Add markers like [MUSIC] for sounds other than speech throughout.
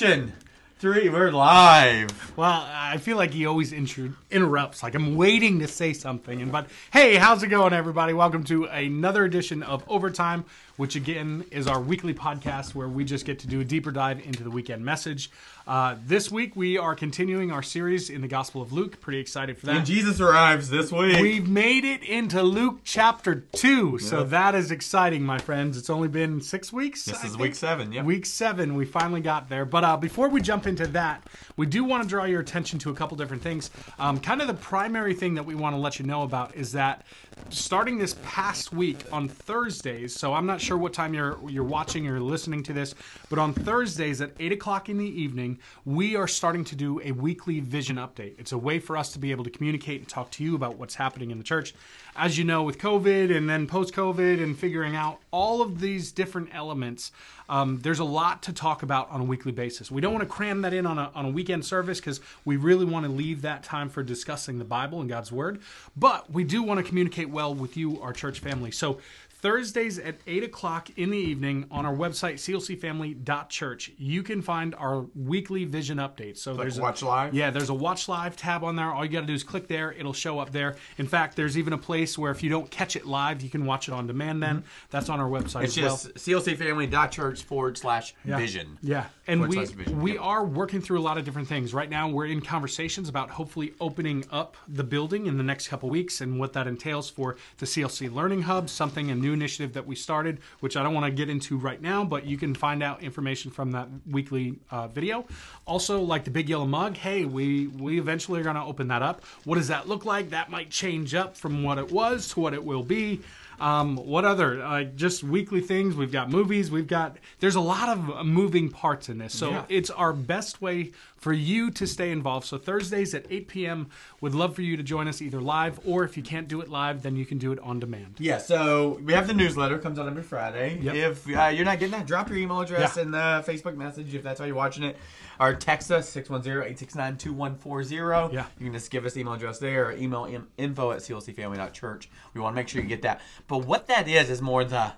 Action. Three, we're live. Well, I feel like he always inter- interrupts. Like I'm waiting to say something. And but hey, how's it going, everybody? Welcome to another edition of Overtime, which again is our weekly podcast where we just get to do a deeper dive into the weekend message. Uh, this week we are continuing our series in the Gospel of Luke. Pretty excited for that. And Jesus arrives this week. We've made it into Luke chapter two, so that is exciting, my friends. It's only been six weeks. This I is think? week seven, Yeah, Week seven, we finally got there. But uh, before we jump into that, we do want to draw your attention to a couple different things. Um, kind of the primary thing that we want to let you know about is that starting this past week on Thursdays. So I'm not sure what time you're you're watching or listening to this, but on Thursdays at eight o'clock in the evening, we are starting to do a weekly vision update. It's a way for us to be able to communicate and talk to you about what's happening in the church. As you know, with COVID and then post COVID and figuring out all of these different elements, um, there's a lot to talk about on a weekly basis. We don't want to cram that in on a, on a weekend service because we really want to leave that time for discussing the Bible and God's Word. But we do want to communicate well with you, our church family. So Thursdays at 8 o'clock in the evening on our website, clcfamily.church, you can find our weekly vision updates. So there's a- watch live? Yeah, there's a watch live tab on there. All you got to do is click there, it'll show up there. In fact, there's even a place where if you don't catch it live, you can watch it on demand then. Mm-hmm. That's on our website It's as well. just clcfamily.church forward slash vision. Yeah, and we we are working through a lot of different things right now. We're in conversations about hopefully opening up the building in the next couple weeks and what that entails for the CLC Learning Hub, something a new initiative that we started, which I don't want to get into right now, but you can find out information from that weekly uh, video. Also, like the Big Yellow Mug, hey, we we eventually are going to open that up. What does that look like? That might change up from what it was to what it will be. Um, what other like just weekly things? We've got movies. We've got there's a lot of uh, moving parts in this, so Yeah. it's our best way for you to stay involved. So Thursdays at 8 p.m. Would love for you to join us either live or if you can't do it live, then you can do it on demand. Yeah, so we have the newsletter comes out every Friday. Yep. If uh, you're not getting that, drop your email address Yeah. in the Facebook message if that's how you're watching it. Or text us 610-869-2140. Yeah. You can just give us email address there or email in, info at clcfamily.church. We want to make sure you get that. But what that is is more the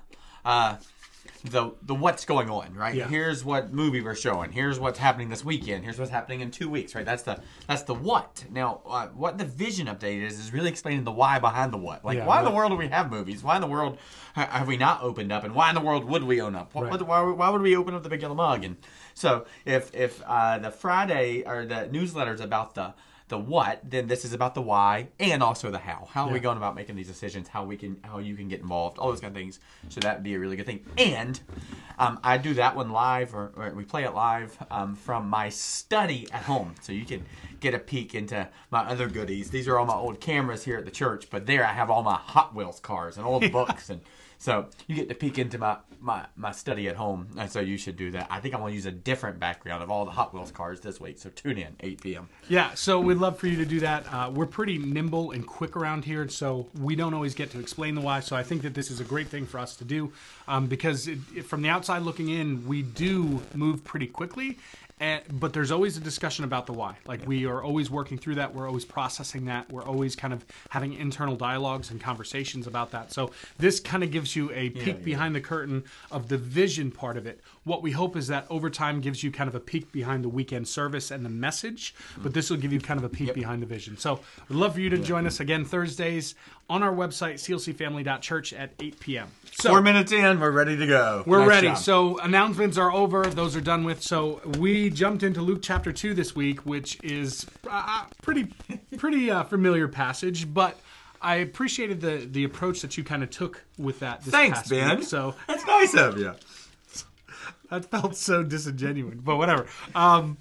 uh, the the what's going on, right? Yeah. Here's what movie we're showing. Here's what's happening this weekend. Here's what's happening in two weeks, right? That's the that's the what. Now, uh, what the vision update is is really explaining the why behind the what. Like, Yeah, why in the world do we have movies? Why in the world ha- have we not opened up? And why in the world would we own up? What, Right. why, why would we open up the Big Yellow Mug? And so, if if uh, the Friday or the newsletter is about the the what, then this is about the why and also the how. How are we going about making these decisions? How we can, how you can get involved, all those kind of things. So that would be a really good thing. And um, I do that one live, or, or we play it live um, from my study at home, so you can get a peek into my other goodies. These are all my old cameras here at the church, but there I have all my Hot Wheels cars and old [LAUGHS] books and. So you get to peek into my, my, my study at home, and so you should do that. I think I'm gonna use a different background of all the Hot Wheels cars this week. So tune in 8 p.m. Yeah, so we'd love for you to do that. Uh, we're pretty nimble and quick around here, so we don't always get to explain the why. So I think that this is a great thing for us to do um, because it, it, from the outside looking in, we do move pretty quickly. And, but there's always a discussion about the why. Like we are always working through that. We're always processing that. We're always kind of having internal dialogues and conversations about that. So this kind of gives you a peek yeah. behind the curtain of the vision part of it. What we hope is that over time gives you kind of a peek behind the weekend service and the message, but mm. this will give you kind of a peek behind the vision. So we'd love for you to join us again Thursdays on our website, clcfamily.church at 8 p.m. So Four minutes in, we're ready to go. we're Nice ready. job. So announcements are over; those are done with. So we jumped into Luke chapter two this week, which is uh, pretty, pretty uh, familiar passage, but. I appreciated the the approach that you kind of took with that. This Thanks, Ben. Week. So That's nice of you. [LAUGHS] that felt so disingenuous, but whatever. Um,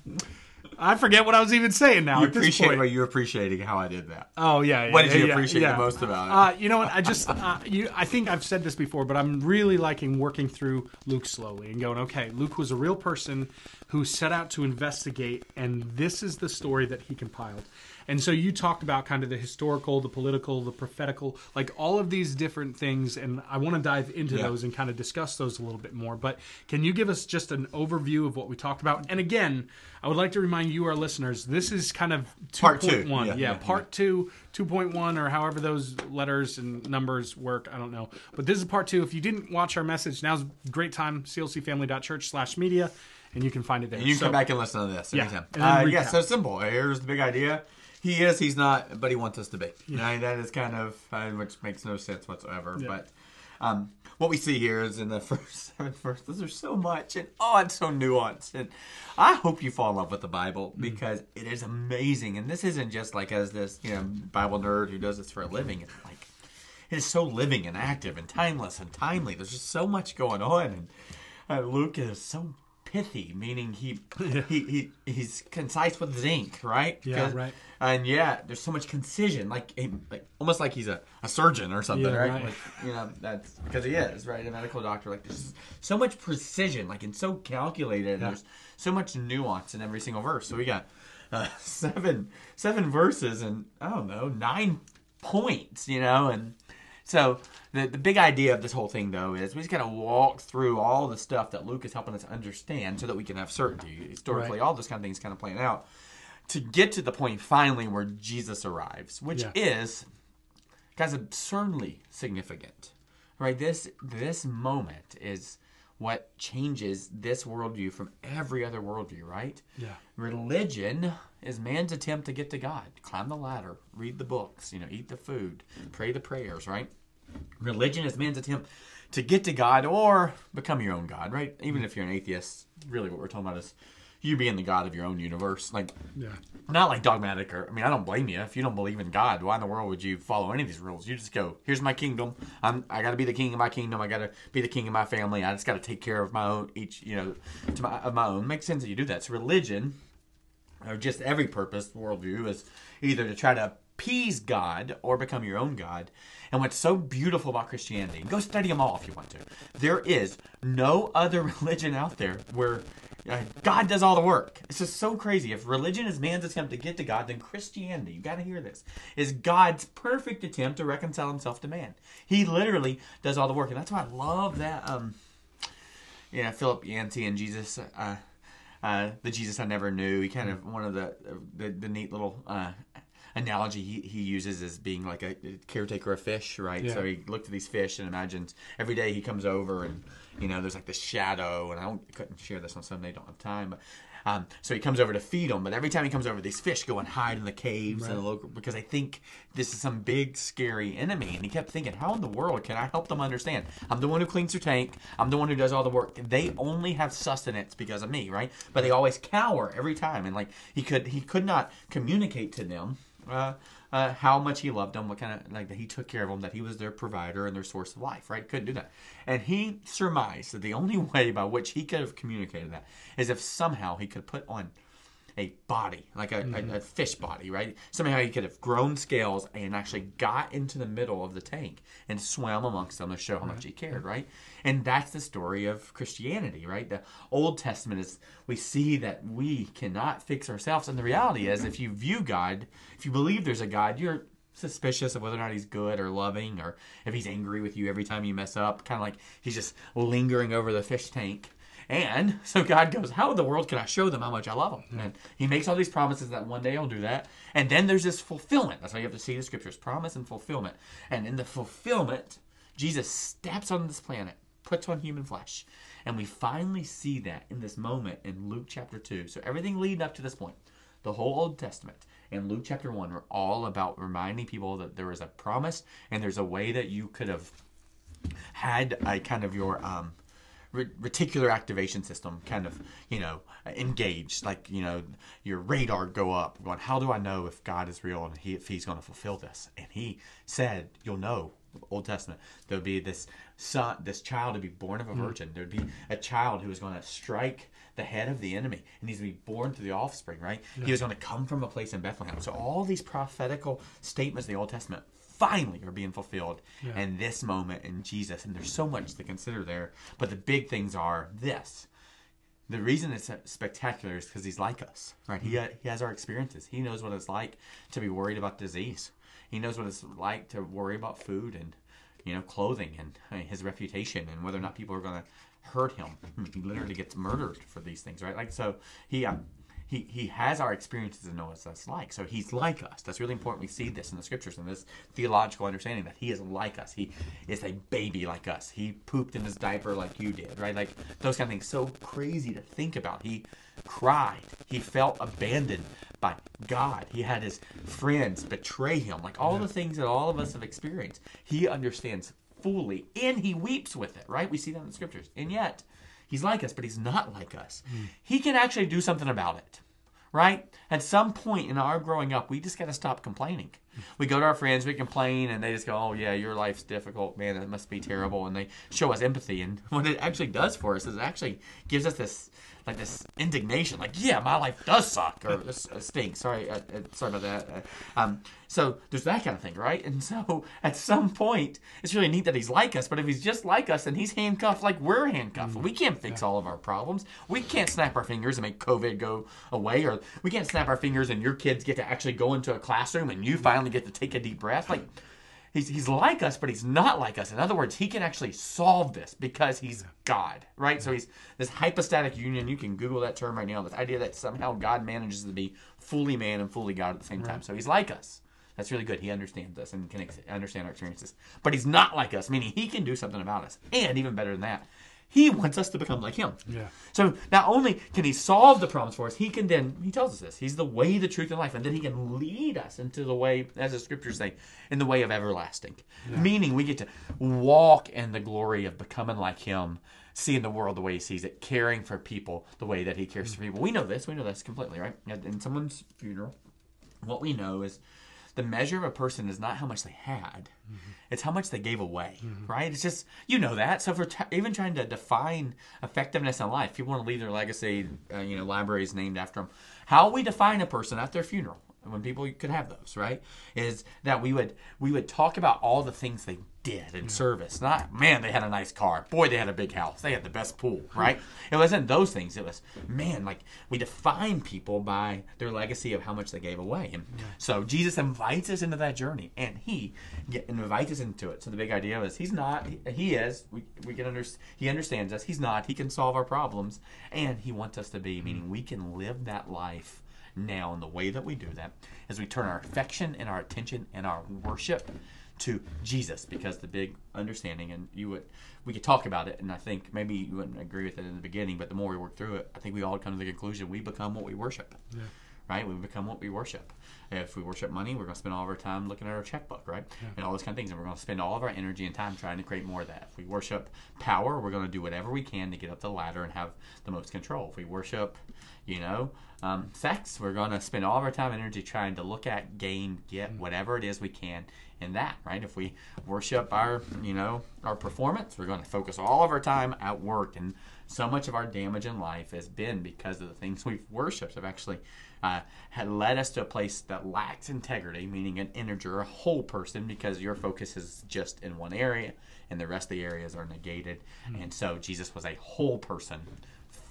I forget what I was even saying now. You appreciate well, you're appreciating how I did that. Oh yeah. yeah What did yeah, you yeah, appreciate the most about it? Uh, you know what? I just, uh, you, I think I've said this before, but I'm really liking working through Luke slowly and going, okay, Luke was a real person who set out to investigate, and this is the story that he compiled. And so you talked about kind of the historical, the political, the prophetical, like all of these different things, and I want to dive into Yeah. those and kind of discuss those a little bit more. But can you give us just an overview of what we talked about? And again, I would like to remind you, our listeners, this is kind of Part two. 2.1. Yeah, yeah, yeah, part two, 2.1, or however those letters and numbers work. I don't know. But this is part two. If you didn't watch our message, now's a great time, clcfamily.church slash media. and you can find it there. And you can So- come back and listen to this Yeah, anytime. Uh, yeah, so simple. Here's the big idea. He is, he's not, but he wants us to be. Right? That is kind of, uh, which makes no sense whatsoever. Yeah. But um, what we see here is in the [LAUGHS] first seven verses, there's so much, and oh, it's so nuanced. And I hope you fall in love with the Bible Mm-hmm. because it is amazing. And this isn't just like as this, you know, Bible nerd who does this for a living. It's like, it is so living and active and timeless and timely. There's just so much going on, and uh, Luke is so pithy, meaning he, [LAUGHS] Yeah. he he he's concise with his ink, right? Yeah, right. And yeah, there's so much concision, like, like almost like he's a, a surgeon or something, Yeah, right? right. Like, you know, that's because he is, right? A medical doctor. Like, there's so much precision, like, and so calculated. Yeah. there's so much nuance in every single verse. So we got uh, [LAUGHS] seven seven verses and I don't know nine points, you know, and so the the big idea of this whole thing though is we just gotta walk through all the stuff that Luke is helping us understand so that we can have certainty historically, Right. all those kind of things kind of playing out to get to the point finally where Jesus arrives, which Yeah. is guys absurdly significant. Right? This this moment is what changes this worldview from every other worldview, right? Yeah. Religion is man's attempt to get to God. Climb the ladder, read the books, you know, eat the food, pray the prayers, right? Religion is man's attempt to get to God or become your own God, right? Even mm. if you're an atheist, really what we're talking about is you being the God of your own universe. Like Yeah. not like dogmatic or I mean I don't blame you if you don't believe in God. Why in the world would you follow any of these rules? You just go, here's my kingdom. I'm I got to be the king of my kingdom. I got to be the king of my family. I just got to take care of my own each you know to my of my own. Makes sense that you do that. So religion or just every purpose worldview is either to try to appease God or become your own God. And what's so beautiful about Christianity, go study them all if you want to. There is no other [LAUGHS] religion out there where God does all the work. It's just so crazy. If religion is man's attempt to get to God, then Christianity, you got to hear this, is God's perfect attempt to reconcile himself to man. He literally does all the work. And that's why I love that. Um, know, Philip Yancey and Jesus, uh, uh, the Jesus I never knew. He kind of one of the the, the neat little uh, analogy he, he uses is being like a caretaker of fish, right? Yeah. So he looked at these fish and imagines every day he comes over and you know there's like this shadow, and I don't couldn't share this on Sunday, don't have time, but. Um, so he comes over to feed them, but every time he comes over, these fish go and hide in the caves and the local because I think this is some big scary enemy. And he kept thinking, how in the world can I help them understand? I'm the one who cleans their tank. I'm the one who does all the work. They only have sustenance because of me, right? But they always cower every time, and like he could he could not communicate to them uh, uh, how much he loved them, what kind of like that he took care of them, that he was their provider and their source of life, right? Couldn't do that, and he surmised that the only [LAUGHS] way by which he could have communicated that is if somehow he could put on a body, like a, a, mm-hmm. a fish body, right? Somehow he could have grown scales and actually got into the middle of the tank and swam amongst them to show how much he cared, right? And that's the story of Christianity, right? The Old Testament is we see that we cannot fix ourselves, and the reality is, if you view God, if you believe there's a God, you're suspicious of whether or not he's good or loving, or if he's angry with you every time you mess up, kind of like he's just lingering over the fish tank. And so God goes, How in the world can I show them how much I love them? And He makes all these promises that one day He'll do that. And then there's this fulfillment. That's how you have to see the scriptures promise and fulfillment. And in the fulfillment, Jesus steps on this planet, puts on human flesh. And we finally see that in this moment in Luke chapter 2. So everything leading up to this point, the whole Old Testament and Luke chapter 1 are all about reminding people that there is a promise and there's a way that you could have had a kind of your um, reticular activation system kind of you know engaged like you know your radar go up going how do i know if god is real and he, if he's going to fulfill this? And he said you'll know old testament. There'll be this son this child to be born of a hmm. virgin. There'd be a child who is going to strike the head of the enemy and he's going to be born through the offspring right? He was going to come from a place in bethlehem. So all these prophetical statements in the old testament finally are being fulfilled Yeah. in this moment in Jesus. And there's so much to consider there. But the big things are this. The reason it's spectacular is because he's like us, right? He, he has our experiences. He knows what it's like to be worried about disease. He knows what it's like to worry about food and, you know, clothing and I mean, his reputation and whether or not people are going to hurt him. [LAUGHS] He literally gets murdered for these things, right? Like, so he, um, he he has our experiences and knows us like. So he's like us. That's really important. We see this in the scriptures and this theological understanding that he is like us. He is a baby like us. He pooped in his diaper like you did, right? Like those kind of things. So crazy to think about. He cried. He felt abandoned by God. He had his friends betray him. Like all the things that all of us have experienced. He understands fully and he weeps with it, right? We see that in the scriptures. And yet, he's like us, but he's not like us. Hmm. He can actually do something about it. Right? At some point in our growing up, we just got to stop complaining. Hmm. We go to our friends, we complain, and they just go, Oh, yeah, your life's difficult. Man, it must be terrible. And they show us empathy. And [LAUGHS] what it actually does for us is it actually gives us this like this indignation, like, yeah, my life does suck or uh, stinks. Sorry, uh, uh, sorry about that. Uh, um, so there's that kind of thing, right? And so [LAUGHS] at some point, it's really neat that he's like us. But if he's just like us, and he's handcuffed like we're handcuffed. We can't fix all of our problems. We can't snap our fingers and make COVID go away, or we can't snap our fingers and your kids get to actually go into a classroom and you finally get to take a deep breath. Like he's, he's like us, but he's not like us. In other words, he can actually solve this because he's God, right? So he's this hypostatic union. You can Google that term right now. This idea that somehow God manages to be fully man and fully God at the same time. So he's like us. That's really good. He understands us and can ex- understand our experiences. But he's not like us, meaning he can do something about us. And even better than that, he wants us to become like him. Yeah. So not only can he solve the problems for us, he can then he tells us this. He's the way, the truth, and life, and then he can lead us into the way, as the scriptures say, in the way of everlasting. Meaning we get to walk in the glory of becoming like him, seeing the world the way he sees it, caring for people the way that he cares for mm. people. We know this. We know this completely, right? In someone's funeral, what we know is the measure of a person is not how much they had it's how much they gave away right? It's just you know that. So if we're t- even trying to define effectiveness in life people want to leave their legacy uh, you know libraries named after them how we define a person at their funeral when people could have those right is that we would we would talk about all the things they did in mm. service. Not man they had a nice car. Boy they had a big house. They had the best pool hmm. right? It wasn't those things. It was man like we define people by their legacy of how much they gave away. And so jesus invites us into that journey and he invites us into it. So the big idea is he's not he, is we, we can under, he understands us. He's not. He can solve our problems and he wants us to be hmm. meaning we can live that life now and the way that we do that is we turn our affection and our attention and our worship to Jesus because the big understanding and you would we could talk about it and I think maybe you wouldn't agree with it in the beginning but the more we work through it I think we all come to the conclusion we become what we worship. Right? We become what we worship. If we worship money we're going to spend all of our time looking at our checkbook right? And all those kind of things and we're going to spend all of our energy and time trying to create more of that. If we worship power we're going to do whatever we can to get up the ladder and have the most control. If we worship you know um, sex we're going to spend all of our time and energy trying to look at gain get whatever it is we can in that right? If we worship our you know our performance we're going to focus all of our time at work. And so much of our damage in life has been because of the things we've worshipped have actually uh, had led us to a place that lacks integrity meaning an integer a whole person because your focus is just in one area and the rest of the areas are negated. And so jesus was a whole person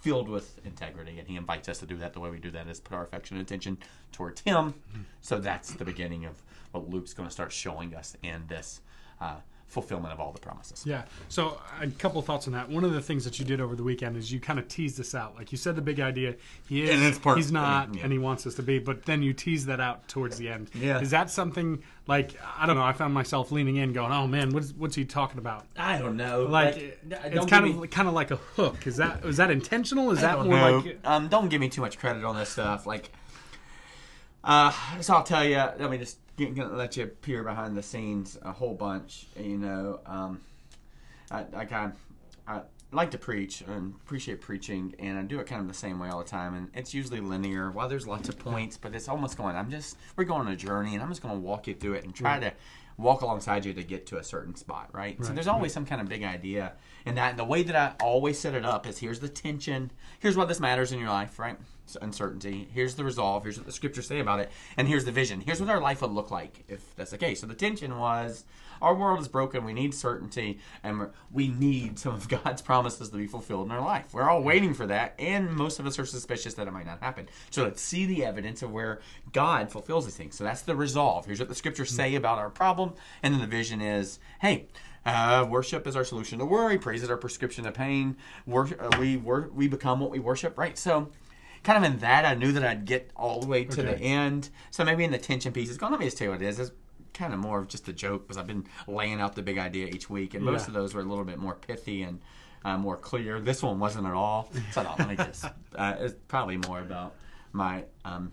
filled with integrity, and he invites us to do that. The way we do that is put our affection and attention towards him. So that's the beginning of what Luke's going to start showing us in this uh, fulfillment of all the promises. Yeah. So a couple of thoughts on that. One of the things that you did over the weekend is you kind of teased us out. Like you said, the big idea he is, And it's part- he's not, yeah. and he wants us to be. But then you tease that out towards the end. Yeah. Is that something like I don't know? I found myself leaning in, going, "Oh man, what's what's he talking about?" I don't know. Like, it's kind of kind of like a hook. Is that is that intentional? Is I that more know. like um, don't give me too much credit on this stuff. Like, uh, so I'll tell you. Let me just get, gonna let you peer behind the scenes a whole bunch. You know, um, I, I kind I like to preach and appreciate preaching, and I do it kind of the same way all the time. And it's usually linear. While there's lots of points, but it's almost going. I'm just we're going on a journey, and I'm just going to walk you through it and try to walk alongside you to get to a certain spot, right? So there's always some kind of big idea, and that and the way that I always set it up is here's the tension, here's why this matters in your life, right? Uncertainty. Here's the resolve. Here's what the scriptures say about it, and here's the vision. Here's what our life would look like if that's the case. So the tension was our world is broken. We need certainty, and we need some of [LAUGHS] God's promises to be fulfilled in our life. We're all waiting for that, and most of us are suspicious that it might not happen. So let's see the evidence of where God fulfills these things. So that's the resolve. Here's what the scriptures say about our problem, and then the vision is, hey. Uh, worship is our solution to worry. Praise is our prescription to pain. Uh, we wor- we become what we worship, right? So, kind of in that, I knew that I'd get all the way to the end. So maybe in the tension pieces, go. Let me just tell you what it is. It's kind of more of just a joke because I've been laying out the big idea each week, and most of those were a little bit more pithy and uh, more clear. This one wasn't at all. So I thought, let me just. [LAUGHS] Uh, it's probably more about my um,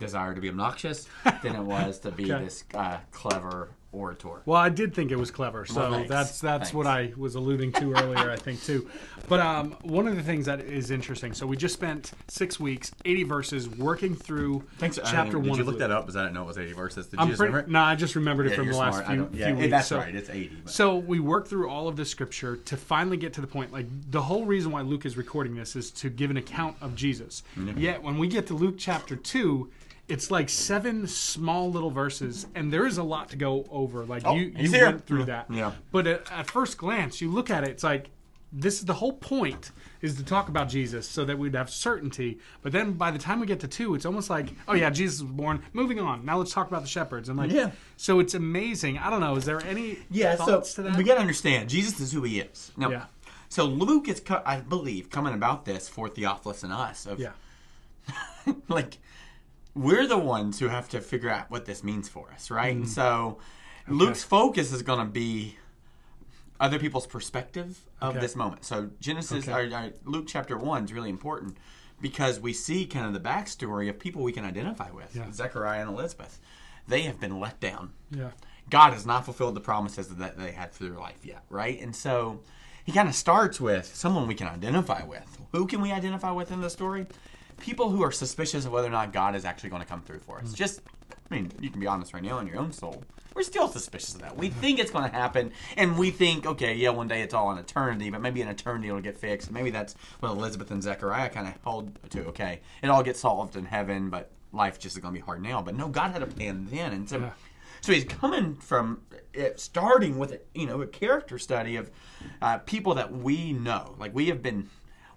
desire to be obnoxious than it was to be Okay. this uh, clever orator. Well, I did think it was clever, so Well, that's that's Thanks. what I was alluding to earlier, I think too. But um, one of the things that is interesting. So we just spent six weeks, eighty verses, working through Thanks. I chapter mean, did one. you look Luke. that up? Because I didn't know it was 80 verses. Did I'm you just pretty. remember? No, I just remembered it Yeah, from the you're last smart. Few, yeah, few eh, weeks. That's so, right. It's 80. but- So we worked through all of the scripture to finally get to the point. Like the whole reason why Luke is recording this is to give an account of Jesus. Yet when we get to Luke chapter two, it's like seven small little verses, and there is a lot to go over. Like Oh, you, you went through that. Yeah. But at, at first glance, you look at it, it's like this is the whole point is to talk about Jesus so that we'd have certainty. But then by the time we get to two, it's almost like, oh yeah, Jesus was born. Moving on. Now let's talk about the shepherds. And like, Yeah. so it's amazing. I don't know. Is there any Yeah, thoughts so to that? we got to understand Jesus is who he is. Now, Yeah. so Luke is, I believe, coming about this for Theophilus and us. Of, yeah. [LAUGHS] like, we're the ones who have to figure out what this means for us, right? Mm-hmm. And so Luke's focus is going to be other people's perspective of Okay. this moment. So Genesis, Okay. or, or Luke chapter one is really important because we see kind of the backstory of people we can identify with. Yeah. Zechariah and Elizabeth, they have been let down. Yeah. God has not fulfilled the promises that they had for their life yet, right? And so he kind of starts with someone we can identify with. Who can we identify with in the story? People who are suspicious of whether or not God is actually going to come through for us. Just, I mean, you can be honest right now in your own soul. We're still suspicious of that. We think it's going to happen, and we think, okay, yeah, one day it's all an eternity, but maybe an eternity it'll get fixed. Maybe that's what Elizabeth and Zechariah kind of hold to. Okay, it all gets solved in heaven, but life just is going to be hard now. But no, God had a plan then, and so. Yeah. So he's coming from it, starting with you know a character study of uh, people that we know, like we have been,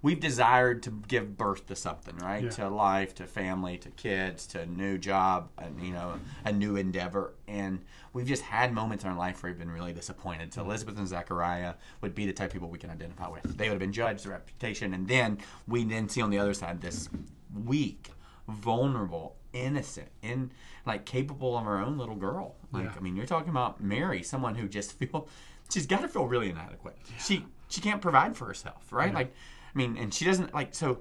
we've desired to give birth to something, right? Yeah. To life, to family, to kids, to a new job, and you know a new endeavor, and we've just had moments in our life where we've been really disappointed. So mm-hmm. Elizabeth and Zechariah would be the type of people we can identify with. They would have been judged, their reputation, and then we then see on the other side this weak, vulnerable, innocent, and like capable of her own little girl. Like Yeah. I mean, you're talking about Mary, someone who just [LAUGHS] feel she's got to feel really inadequate. She she can't provide for herself, right? Yeah. Like I mean, and she doesn't like so.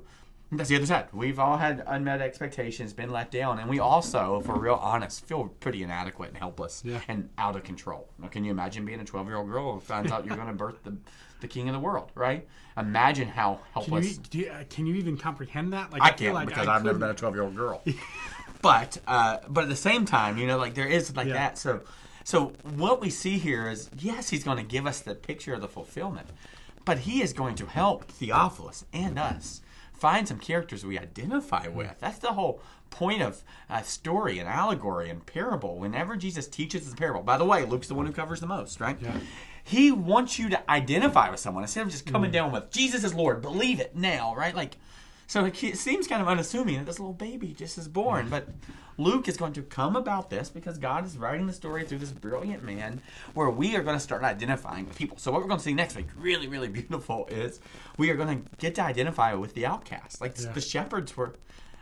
That's the other side. We've all had unmet expectations, been let down, and we also, if we're real honest, feel pretty inadequate and helpless Yeah. and out of control. Now, can you imagine being a 12 year old girl who finds out you're going to birth the, the king of the world, right? Imagine how Can helpless. you, do you, uh, can you even comprehend that? Like I feel can't like because I I've never been a 12 year old girl. [LAUGHS] but uh, but at the same time, you know, like there is like Yeah. that. So so what we see here is yes, he's going to give us the picture of the fulfillment, but he is going to help Theophilus and us find some characters we identify with. That's the whole point of uh, story and allegory and parable. Whenever Jesus teaches a parable, by the way, Luke's the one who covers the most, right? Yeah. He wants you to identify with someone instead of just coming Mm. down with Jesus is Lord, believe it now, right? Like, so it seems kind of unassuming that this little baby just is born, but Luke is going to come about this because God is writing the story through this brilliant man where we are going to start identifying with people. So what we're going to see next week, really, really [LAUGHS] beautiful, is we are going to get to identify with the outcasts. Like Yeah. the shepherds were,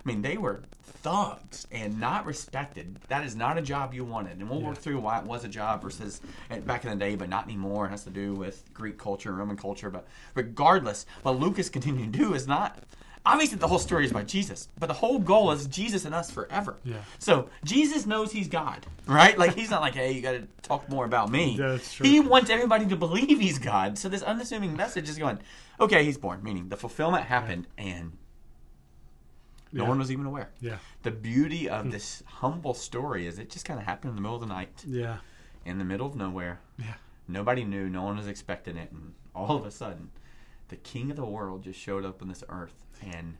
I mean, they were thugs and not respected. That is not a job you wanted. And we'll work through why it was a job versus uh, back in the day, but not anymore. It has to do with Greek culture and Roman culture. But regardless, what Luke is continuing to do is not. Obviously, the whole story is about Jesus, but the whole goal is Jesus and us forever. Yeah. So Jesus knows he's God, right? Like he's not like, hey, you got to talk more about me. Yeah, that's true. He wants everybody to believe he's God. So this unassuming message is going, okay, he's born, meaning the fulfillment happened, and no Yeah. one was even aware Yeah. the beauty of hmm. this humble story is it just kind of happened in the middle of the night Yeah. in the middle of nowhere Yeah. nobody knew no one was expecting it and all of a sudden the king of the world just showed up on this earth and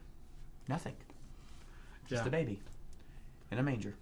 nothing just Yeah. a baby in a manger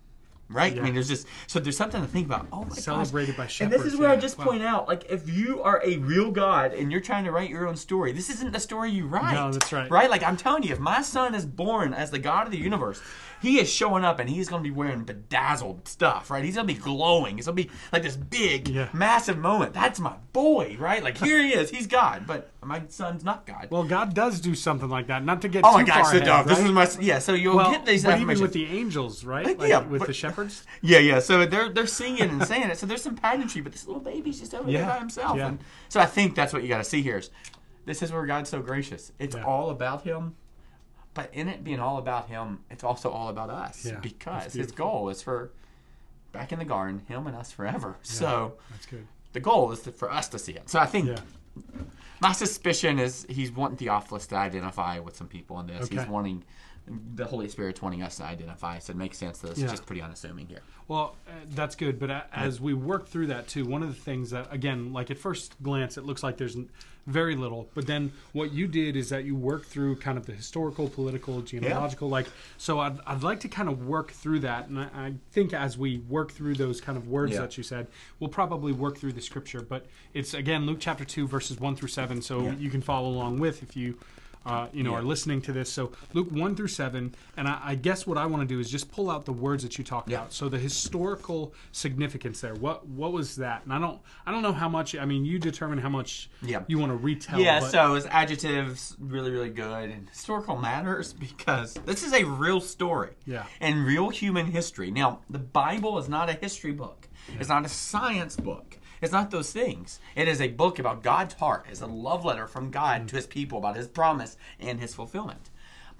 right? I mean, there's just so there's something to think about. Oh my Celebrated by gosh. And this is shepherds, where I just Wow. point out, like, if you are a real God and you're trying to write your own story, this isn't the story you write. No, that's right. Right? Like I'm telling you, if my son is born as the God of the universe, he is showing up and he's going to be wearing bedazzled stuff, right? He's going to be glowing. It's going to be like this big, Yeah. massive moment. That's my boy, right? Like here he is. He's God, but my son's not God. Well, God does do something like that. Not to get oh too my gosh, ahead, down. This is my yeah. So you'll well, get these but even with the angels, right? Like, Like, yeah, with but- the shepherds. Yeah, yeah. So they're they're singing and saying it. So there's some pageantry, but this little baby's just over Yeah, there by himself. yeah. And so I think that's what you got to see here. Is this is where God's so gracious. It's Yeah. all about Him, but in it being all about Him, it's also all about us Yeah, because His goal is for back in the garden, Him and us forever. So That's good. the goal is to, for us to see it. So I think Yeah. my suspicion is He's wanting Theophilus to identify with some people in this. Okay. He's wanting. The Holy Spirit's wanting us to identify, so it makes sense that it's Yeah. just pretty unassuming here. Well, uh, that's good. But a- as we work through that too, one of the things that, again, like at first glance, it looks like there's very little. But then what you did is that you worked through kind of the historical, political, genealogical. Like, so I'd, I'd like to kind of work through that. And I, I think as we work through those kind of words Yeah. that you said, we'll probably work through the scripture. But it's, again, Luke chapter 2, verses 1 through 7. So Yeah. you can follow along with if you. Uh, you know, Yeah. are listening to this. So Luke one through seven, and I, I guess what I want to do is just pull out the words that you talked Yeah. about. So the historical significance there. What what was that? And I don't I don't know how much. I mean, you determine how much Yeah. you want to retell. Yeah, so his adjectives really, really good. And historical matters [LAUGHS] because this is a real story. Yeah. And real human history. Now, the Bible is not a history book. It's not a science book. It's not those things. It is a book about God's heart. It's a love letter from God to his mm. people about his promise and his fulfillment.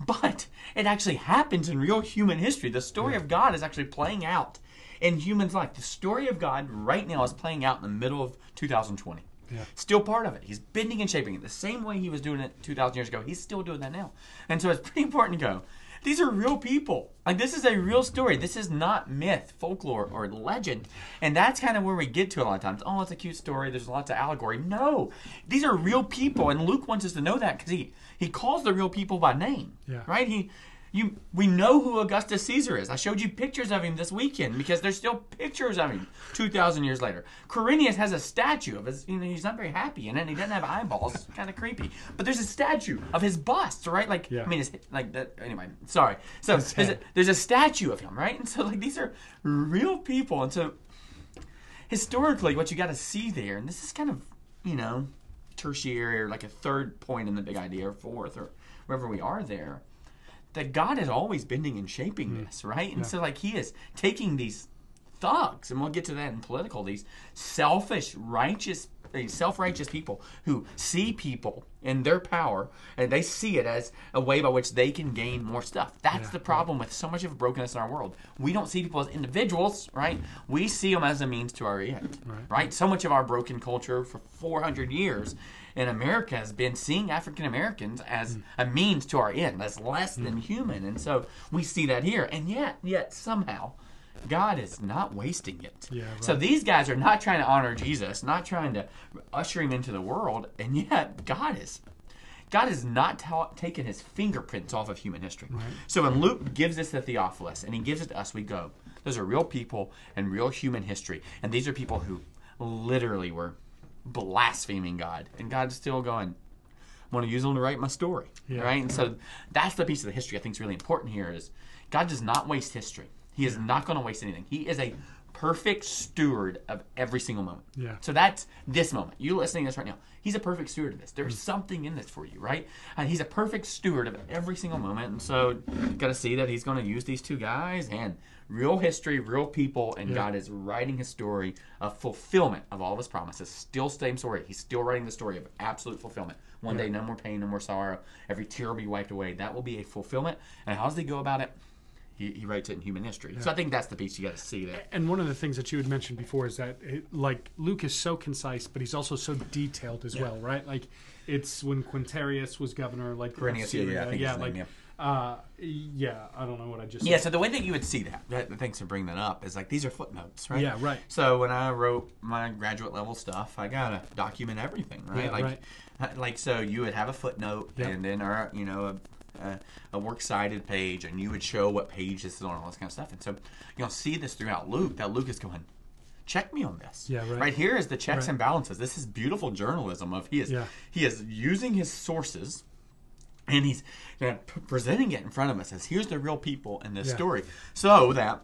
But it actually happens in real human history. The story of God is actually playing out in humans' life. The story of God right now is playing out in the middle of 2020. Yeah. Still part of it. He's bending and shaping it the same way he was doing it 2,000 years ago. He's still doing that now. And so it's pretty important to go. These are real people. Like this is a real story. This is not myth, folklore, or legend. And that's kind of where we get to a lot of times. Oh, it's a cute story. There's lots of allegory. No, these are real people, and Luke wants us to know that because he he calls the real people by name. Yeah. Right. He. You, we know who Augustus Caesar is. I showed you pictures of him this weekend because there's still pictures of him 2,000 years later. Quirinius has a statue of his, you know, he's not very happy in it. and He doesn't have eyeballs. It's kind of creepy. But there's a statue of his bust, right? Like, Yeah. I mean, it's like that. Anyway, sorry. So there's a, there's a statue of him, right? And so, like, these are real people. And so, historically, what you got to see there, and this is kind of, you know, tertiary or like a third point in the big idea or fourth or wherever we are there, that God is always bending and shaping Hmm. this, right? And so, like, He is taking these thugs, and we'll get to that in political, these selfish, righteous, these self-righteous people who see people in their power and they see it as a way by which they can gain more stuff. That's Yeah, the problem with so much of brokenness in our world. We don't see people as individuals, right? We see them as a means to our end, Right. right? So much of our broken culture for 400 years in America has been seeing African Americans as Hmm. a means to our end, as less than human. And so we see that here. And yet, yet somehow, God is not wasting it. Yeah, So these guys are not trying to honor Jesus, not trying to usher him into the world, and yet God is. God has not ta- taken his fingerprints off of human history. So when Luke gives us the Theophilus and he gives it to us, we go, those are real people and real human history. And these are people who literally were blaspheming God. And God's still going, I want to use them to write my story. Yeah. Right? And so that's the piece of the history I think is really important here is God does not waste history. He is not going to waste anything. He is a perfect steward of every single moment. Yeah. So that's this moment. You listening to this right now. He's a perfect steward of this. There's Mm. something in this for you, right? And he's a perfect steward of every single moment. And so got to see that he's going to use these two guys and real history, real people, and Yeah. God is writing his story of fulfillment of all of his promises. Still same story. He's still writing the story of absolute fulfillment. One day, no more pain, no more sorrow. Every tear will be wiped away. That will be a fulfillment. And how does he go about it? He, he writes it in human history. So I think that's the piece you got to see there. And one of the things that you had mentioned before is that, it, like, Luke is so concise, but he's also so detailed as well, right? Like, it's when Quintarius was governor, like, Quirinius, yeah, yeah, I think yeah, like, name, uh, yeah, I don't know what I just Yeah, said. so the way that you would see that, that thanks for bringing that up, is like these are footnotes, right? Yeah, right. So when I wrote my graduate level stuff, I gotta document everything, right? Yeah, like, right. uh, like so you would have a footnote, Yeah. and then or you know a, a works cited page, and you would show what page this is on, all this kind of stuff. And so you'll see this throughout Luke that Luke is going, check me on this. Yeah, right. right here is the checks Right. and balances. This is beautiful journalism of he is Yeah. he is using his sources and he's you know, presenting it in front of us as here's the real people in this Yeah. story so that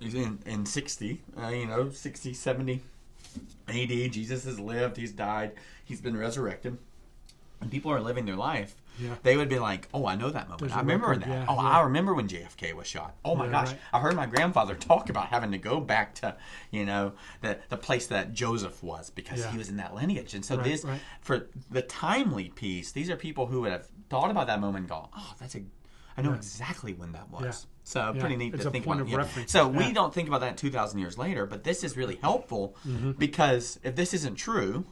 in, in 60 uh, you know 60 70 ad jesus has lived he's died he's been resurrected and people are living their life Yeah. they would be like oh i know that moment There's i remember record, that yeah, oh yeah. i remember when jfk was shot oh my gosh right. i heard my grandfather [LAUGHS] talk about having to go back to you know the, the place that joseph was because he was in that lineage and so Right, this right. for the timely piece, these are people who would have thought about that moment and go, "Oh, that's a, I know exactly when that was." So Yeah. pretty neat to think about. of yeah. reference. So Yeah. we don't think about that two thousand years later, but this is really helpful Mm-hmm. because if this isn't true,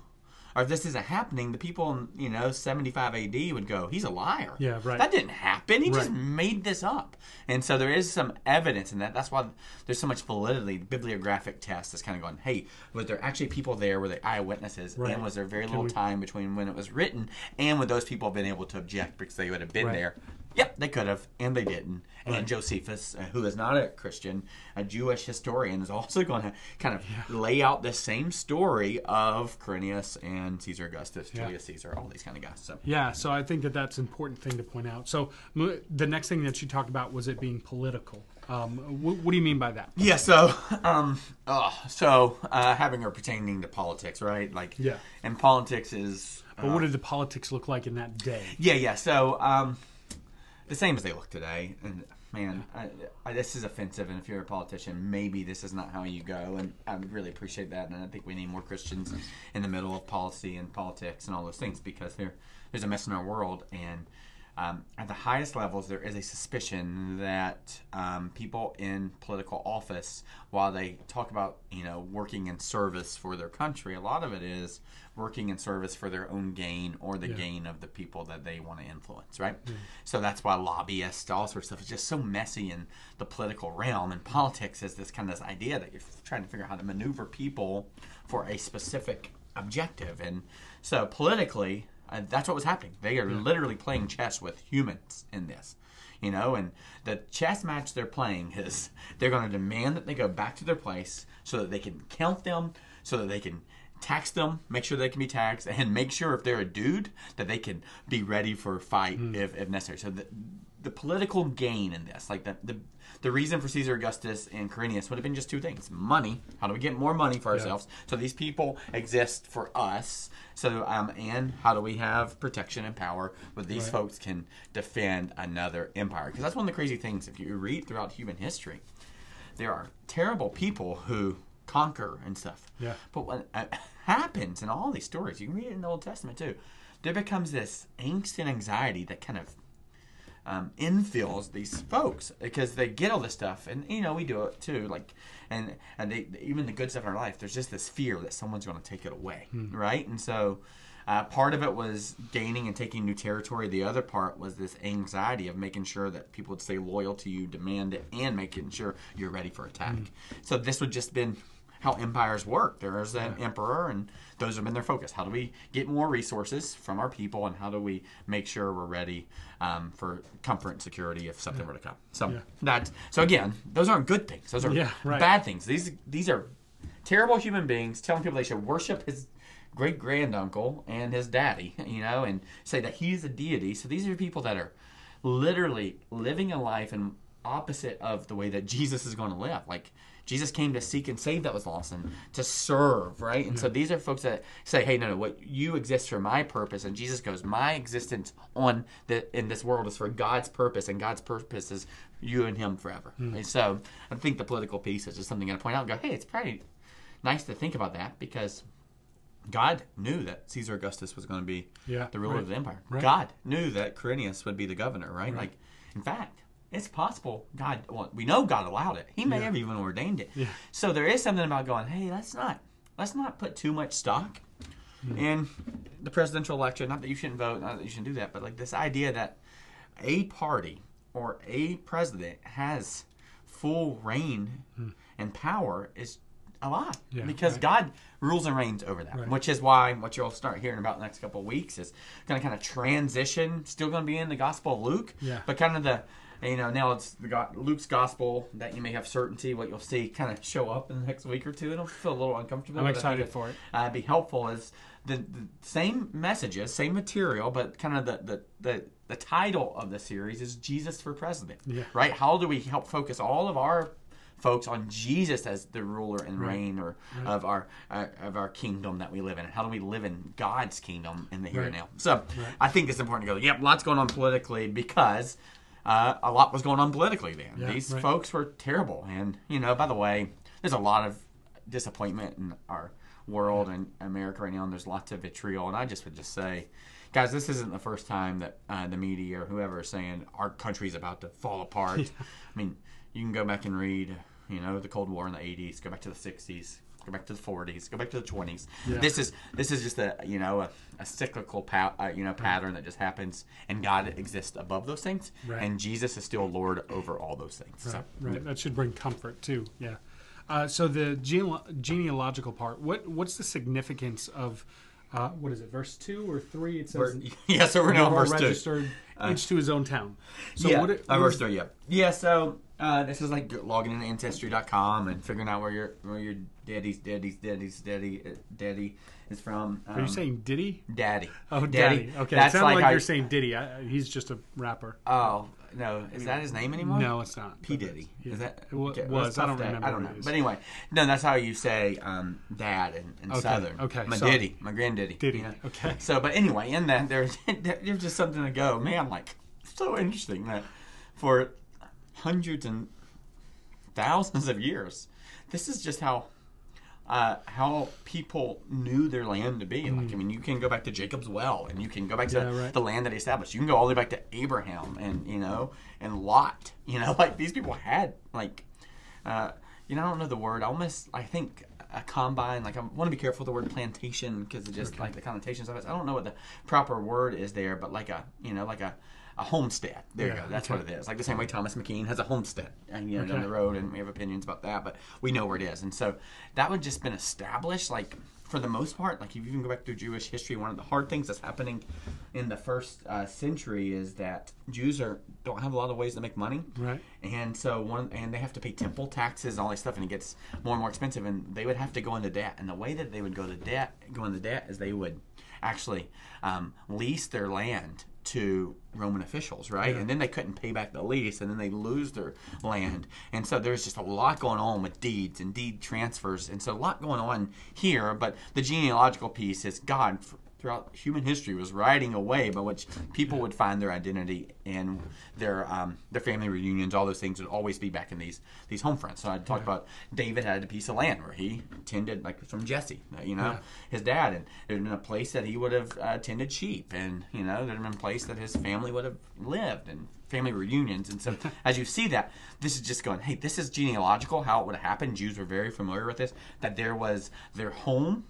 or if this isn't happening, the people in you know seventy five A.D. would go, "He's a liar." Yeah, right. That didn't happen. He just made this up. And so there is some evidence in that. That's why there's so much validity. The bibliographic test is kind of going, hey, was there actually people there? Were they eyewitnesses? Right. And was there very Can little we- time between when it was written and would those people have been able to object because they would have been Right. there? Yep, they could have, and they didn't. Right. And Josephus, uh, who is not a Christian, a Jewish historian, is also going to kind of lay out the same story of Quirinius and Caesar Augustus, Yeah. Julius Caesar, all these kind of guys. So Yeah, so I think that that's an important thing to point out. So the next thing that you talked about was it being political. Um, wh- what do you mean by that? Yeah, so um oh, so uh having or pertaining to politics, right? Like Yeah. and politics is But what did the politics look like in that day? Yeah, yeah. So um the same as they look today. And man, I, I, this is offensive. And if you're a politician, maybe this is not how you go. And I really appreciate that. And I think we need more Christians in the middle of policy and politics and all those things because there there's a mess in our world. And um, at the highest levels, there is a suspicion that um, people in political office, while they talk about you know working in service for their country, a lot of it is working in service for their own gain or the Yeah. gain of the people that they want to influence, right? So that's why lobbyists, all sorts of stuff, is just so messy in the political realm. And politics is this kind of this idea that you're trying to figure out how to maneuver people for a specific objective. And so politically, uh, that's what was happening. They are literally playing chess with humans in this. You know, and the chess match they're playing is [LAUGHS] they're going to demand that they go back to their place so that they can count them, so that they can tax them, make sure they can be taxed, and make sure if they're a dude that they can be ready for a fight if, if necessary. So the, the political gain in this, like the, the the reason for Caesar Augustus and Quirinius would have been just two things: money. How do we get more money for ourselves? So these people exist for us. So um, and how do we have protection and power where these Right. folks can defend another empire? Because that's one of the crazy things. If you read throughout human history, there are terrible people who conquer and stuff. Yeah. But what happens in all these stories, you can read it in the Old Testament too, there becomes this angst and anxiety that kind of um, infills these folks because they get all this stuff, and you know we do it too. Like, and and they, even the good stuff in our life, there's just this fear that someone's going to take it away, right? And so. Uh, part of it was gaining and taking new territory. The other part was this anxiety of making sure that people would stay loyal to you, demand it, and making sure you're ready for attack. So this would just been how empires work. There's an emperor, and those have been their focus. How do we get more resources from our people, and how do we make sure we're ready um, for comfort and security if something were to come? So Yeah. that. So again, those aren't good things. Those are Yeah, right. bad things. These these are terrible human beings telling people they should worship his great granduncle and his daddy, [LAUGHS] you know, and say that he's a deity. So these are people that are literally living a life and opposite of the way that [LAUGHS] Jesus is going to live. Like Jesus came to seek and save that was lost and to serve, right? And so these are folks that say, "Hey, no, no, what you exist for my purpose," and Jesus goes, "My existence on the in this world is for God's purpose, and God's purpose is you and Him forever." Hmm. And so I think the political piece is just something to point out and go, "Hey, it's probably nice to think about that because." God knew that Caesar Augustus was going to be Yeah, the ruler right. of the empire. Right. God knew that Quirinius would be the governor, right? Right. Like, in fact, it's possible God. Well, we know God allowed it. He may Yeah. have even ordained it. Yeah. So there is something about going, hey, let's not let's not put too much stock Hmm. in the presidential election. Not that you shouldn't vote, not that you shouldn't do that, but like this idea that a party or a president has full reign Hmm. and power is a lot Yeah, because right. God rules and reigns over that, Right. which is why what you'll start hearing about the next couple of weeks is going to kind of transition. Still going to be in the Gospel of Luke, Yeah. but kind of the you know now it's the God, Luke's Gospel that you may have certainty what you'll see kind of show up in the next week or two. It'll feel a little uncomfortable. I'm but I think excited for it. uh, be helpful is the, the same messages, same material, but kind of the, the, the, the title of the series is Jesus for President. Yeah. Right? How do we help focus all of our folks on Jesus as the ruler and Right. reigner of our uh, of our kingdom that we live in? How do we live in God's kingdom in the here and now? So I think it's important to go, yep, lots going on politically because uh, a lot was going on politically then. Yeah, These right. folks were terrible. And, you know, by the way, there's a lot of disappointment in our world and America right now, and there's lots of vitriol. And I just would just say, guys, this isn't the first time that uh, the media or whoever is saying our country's about to fall apart. [LAUGHS] I mean, you can go back and read, you know, the Cold War in the 80s, go back to the 60s. Go back to the 40s. Go back to the 20s. Yeah. This is this is just a you know a, a cyclical pa- uh, you know pattern that just happens, and God exists above those things, Right. and Jesus is still Lord over all those things. So, Right, right. That should bring comfort too. Yeah. Uh, so the gene- genealogical part. What what's the significance of uh, what is it? Verse two or three? It says We're- [LAUGHS] yeah, so we're now "All in verse two. registered each to his own town. So yeah, what? It, uh, verse three. Yeah, yeah. So uh, this is like logging into ancestry.com and figuring out where your where your daddy's daddy's daddy's daddy uh, daddy is from. Um, Are you saying Diddy? daddy? Oh, Daddy. Okay, That's it sounded like, like, I- you're saying Diddy. I, he's just a rapper. Oh no, is that his name anymore? No, it's not. P Diddy. Yeah. Is that It was. I don't remember I don't know. But anyway, no, that's how you say um, dad in, in Okay, Southern. okay, my sorry. daddy, my granddaddy. Diddy, you know? okay. So, but anyway, in that there's [LAUGHS] there's just something to go. Man, like so interesting that for hundreds and thousands of years, this is just how uh, how people knew their land to be. Like, I mean, you can go back to Jacob's well, and you can go back to Mm. Yeah, right. the land that he established. You can go all the way back to Abraham, and you know, and Lot. [LAUGHS] You know, like these people had like, uh, you know, I don't know the word. I almost, I think a combine. Like, I want to be careful with the word plantation because it just like the connotations of it. I don't know what the proper word is there, but like a, you know, like a. A homestead. There you go. That's okay. what it is. Like the same way Thomas McKean has a homestead, and you know, down the road, and we have opinions about that, but we know where it is. And so that would just been established, like for the most part. Like if you even go back through Jewish history, one of the hard things that's happening in the first uh, century is that Jews are don't have a lot of ways to make money, Right. and so one and they have to pay temple taxes and all this stuff, and it gets more and more expensive, and they would have to go into debt. And the way that they would go to debt, go into debt, is they would actually um, lease their land to Roman officials, right? Yeah. And then they couldn't pay back the lease, and then they lose their land. And so there's just a lot going on with deeds and deed transfers, and so a lot going on here. But the genealogical piece is God throughout human history was writing away way by which people would find their identity and their um, their family reunions, all those things would always be back in these these home fronts. So I talked about David had a piece of land where he tended like from Jesse, uh, you know, Yeah. his dad, and there'd been a place that he would have uh, tended sheep, and you know, there'd been a place that his family would have lived, and family reunions. And so, [LAUGHS] as you see that, this is just going, hey, this is genealogical, how it would have happened. Jews were very familiar with this, that there was their home.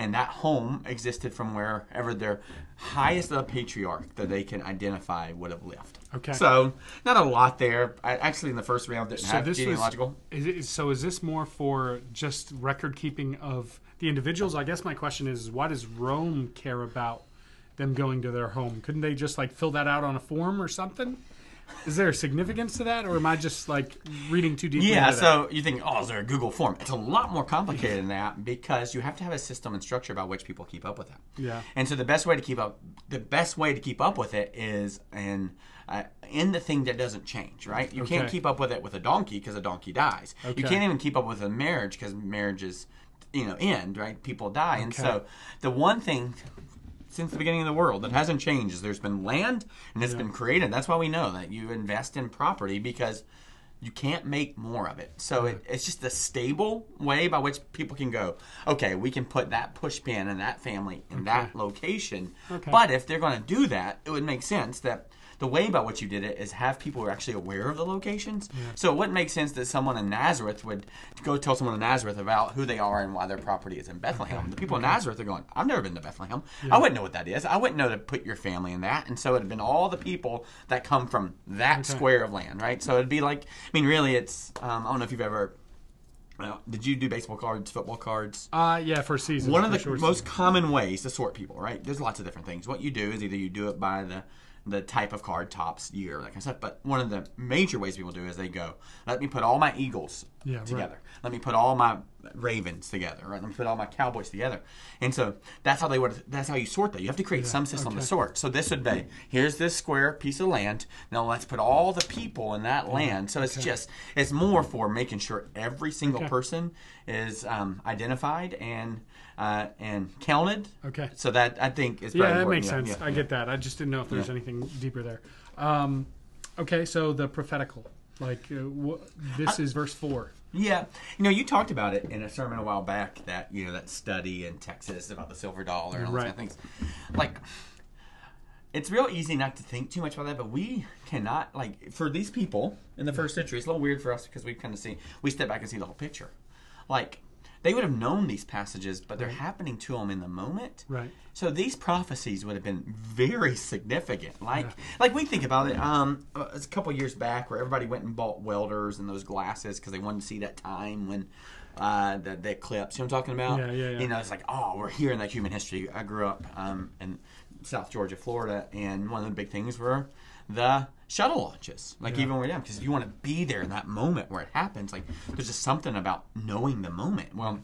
And that home existed from wherever their highest of patriarch that they can identify would have lived. Okay. So not a lot there. I, actually, in the first round, didn't So have this genealogical. was. Is it, so is this more for just record keeping of the individuals? I guess my question is, why does Rome care about them going to their home? Couldn't they just like fill that out on a form or something? Is there a significance to that, or am I just like reading too deeply? Yeah, so you think, oh, is there a Google form? It's a lot more complicated than that because you have to have a system and structure by which people keep up with it. Yeah. And so the best way to keep up, the best way to keep up with it is in uh, in the thing that doesn't change, right? You can't keep up with it with a donkey because a donkey dies. Okay. You can't even keep up with a marriage because marriages, you know, end, right? People die, and so the one thing since the beginning of the world that hasn't changed there's been land and it's Yeah. been created. That's why we know that you invest in property because you can't make more of it. So it, it's just a stable way by which people can go, okay, we can put that push pin in that family in that location. Okay. But if they're going to do that, it would make sense that the way by which you did it is have people who are actually aware of the locations. So it wouldn't make sense that someone in Nazareth would go tell someone in Nazareth about who they are and why their property is in Bethlehem. The people in Nazareth are going, I've never been to Bethlehem. I wouldn't know what that is. I wouldn't know to put your family in that. And so it'd been all the people that come from that Okay. square of land, right? So it'd be like, I mean, really, it's, um, I don't know if you've ever Well, did you do baseball cards, football cards? Uh, yeah, for season. One of the sure most season. common ways to sort people, right? There's lots of different things. What you do is either you do it by the the type of card, Topps, year, that kind of stuff. But one of the major ways people do is they go, let me put all my Eagles Yeah, right. together. Let me put all my Ravens together. Right? Let me put all my Cowboys together. And so that's how they would. That's how you sort that. You have to create some system to sort. So this would be here's this square piece of land. Now let's put all the people in that land. So it's just it's more for making sure every single Okay. person is um, identified and uh, and counted. Okay. So that I think is Yeah, that makes sense. Yeah, I yeah. get that. I just didn't know if there's Yeah. anything deeper there. Um, okay, so the prophetical, like uh, wh- this is verse four. Yeah, you know, you talked about it in a sermon a while back that you know that study in Texas about the silver dollar and all those kind of things. Like, it's real easy not to think too much about that, but we cannot like for these people in the first century. It's a little weird for us because we kind of see we step back and see the whole picture. Like, they would have known these passages, but they're happening to them in the moment. Right. So these prophecies would have been very significant. Like, like we think about it. Um, uh, it's a couple years back where everybody went and bought welders and those glasses because they wanted to see that time when uh, the, the eclipse. You know what I'm talking about? Yeah, yeah, yeah. You know, it's like, oh, we're here in that human history. I grew up um, in South Georgia, Florida, and one of the big things were the shuttle launches. Like Yeah. even when we're down, because you want to be there in that moment where it happens, like there's just something about knowing the moment. Well,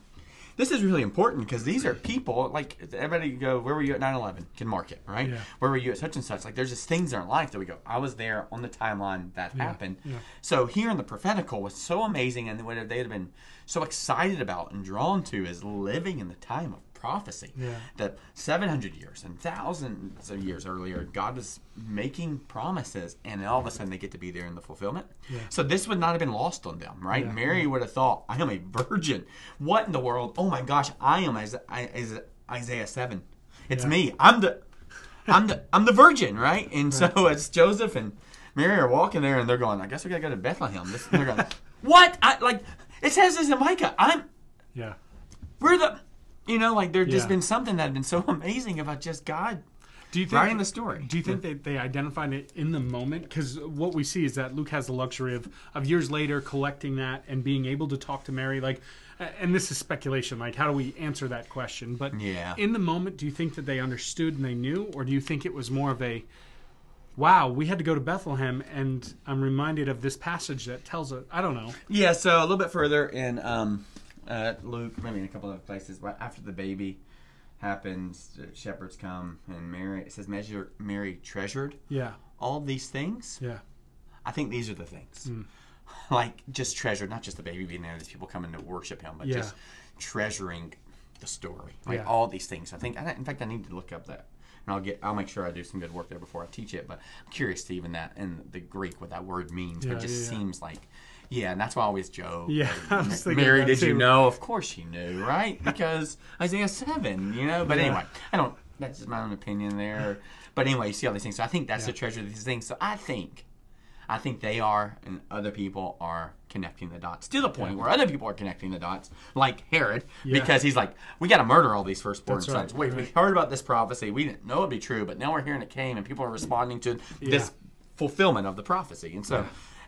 this is really important because these are people like everybody go where were you at 9-11 can mark it right Yeah. where were you at such and such like there's just things in our life that we go i was there on the timeline that happened yeah. so here in the prophetical was so amazing and what they'd have been so excited about and drawn to is living in the time of prophecy. Yeah. that 700 years and thousands of years earlier god was making promises and all of a sudden they get to be there in the fulfillment. Yeah. so this would not have been lost on them right? Yeah. mary would have thought i am a virgin. What in the world? Oh my gosh i am I- Isa- isaiah 7 it's me. I'm the i'm the i'm the virgin right? And so it's joseph and mary are walking there and they're going i guess we gotta go to bethlehem. This, they're going [LAUGHS] what? I, like it says this in micah. I'm Yeah. we're the you know like there's just been something that had been so [LAUGHS] amazing about just god Do you think writing the story Do you think they, they identified it in the moment? Because what we see is that Luke has the luxury of, of years later collecting that and being able to talk to Mary. Like, and this is speculation. Like, how do we answer that question? But Yeah. in the moment, do you think that they understood and they knew, or do you think it was more of a, wow, we had to go to Bethlehem, and I'm reminded of this passage that tells it. I don't know. Yeah, so a little bit further in um, uh, Luke, maybe in a couple of places, after the baby happens, shepherds come, and Mary, it says, Measure, Mary treasured Yeah. all these things. Yeah. I think these are the things. [LAUGHS] Like, just treasured, not just the baby being there, these people coming to worship him, but Yeah. just treasuring the story. Like, Yeah. all these things. I think, I- in fact, I need to look up that. And I'll get. I'll make sure I do some good work there before I teach it. But I'm curious to even that in the Greek what that word means. Yeah, it just seems like, yeah, and that's why I always joke. Yeah, [LAUGHS] I was thinking Mary, did you know? Of course she knew, right? [LAUGHS] Because Isaiah seven, you know. But Yeah. anyway, I don't. That's just my own opinion there. [LAUGHS] But anyway, you see all these things. So I think that's Yeah. the treasure of these things. So I think, I think they are, and other people are connecting the dots to the point where other people are connecting the dots, like Herod, Yeah. because he's like, we got to murder all these firstborn That's right, sons. Wait, we heard about this prophecy. We didn't know it'd be true, but now we're hearing it came, and people are responding to this fulfillment of the prophecy. And so.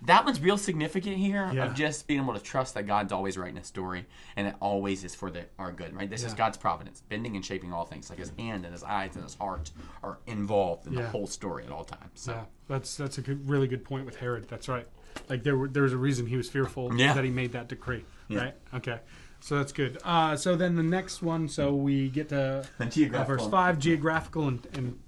That one's real significant here Yeah. of just being able to trust that God's always writing a story and it always is for the, our good, right? This is God's providence, bending and shaping all things. Like his hand and his eyes and his heart are involved in the whole story at all times. So Yeah, that's that's a good, really good point with Herod. That's right. Like there were, there was a reason he was fearful Yeah. that he made that decree. Yeah. Right. Okay. So that's good. Uh, so then the next one. So we get to [LAUGHS] uh, verse five: geographical and, and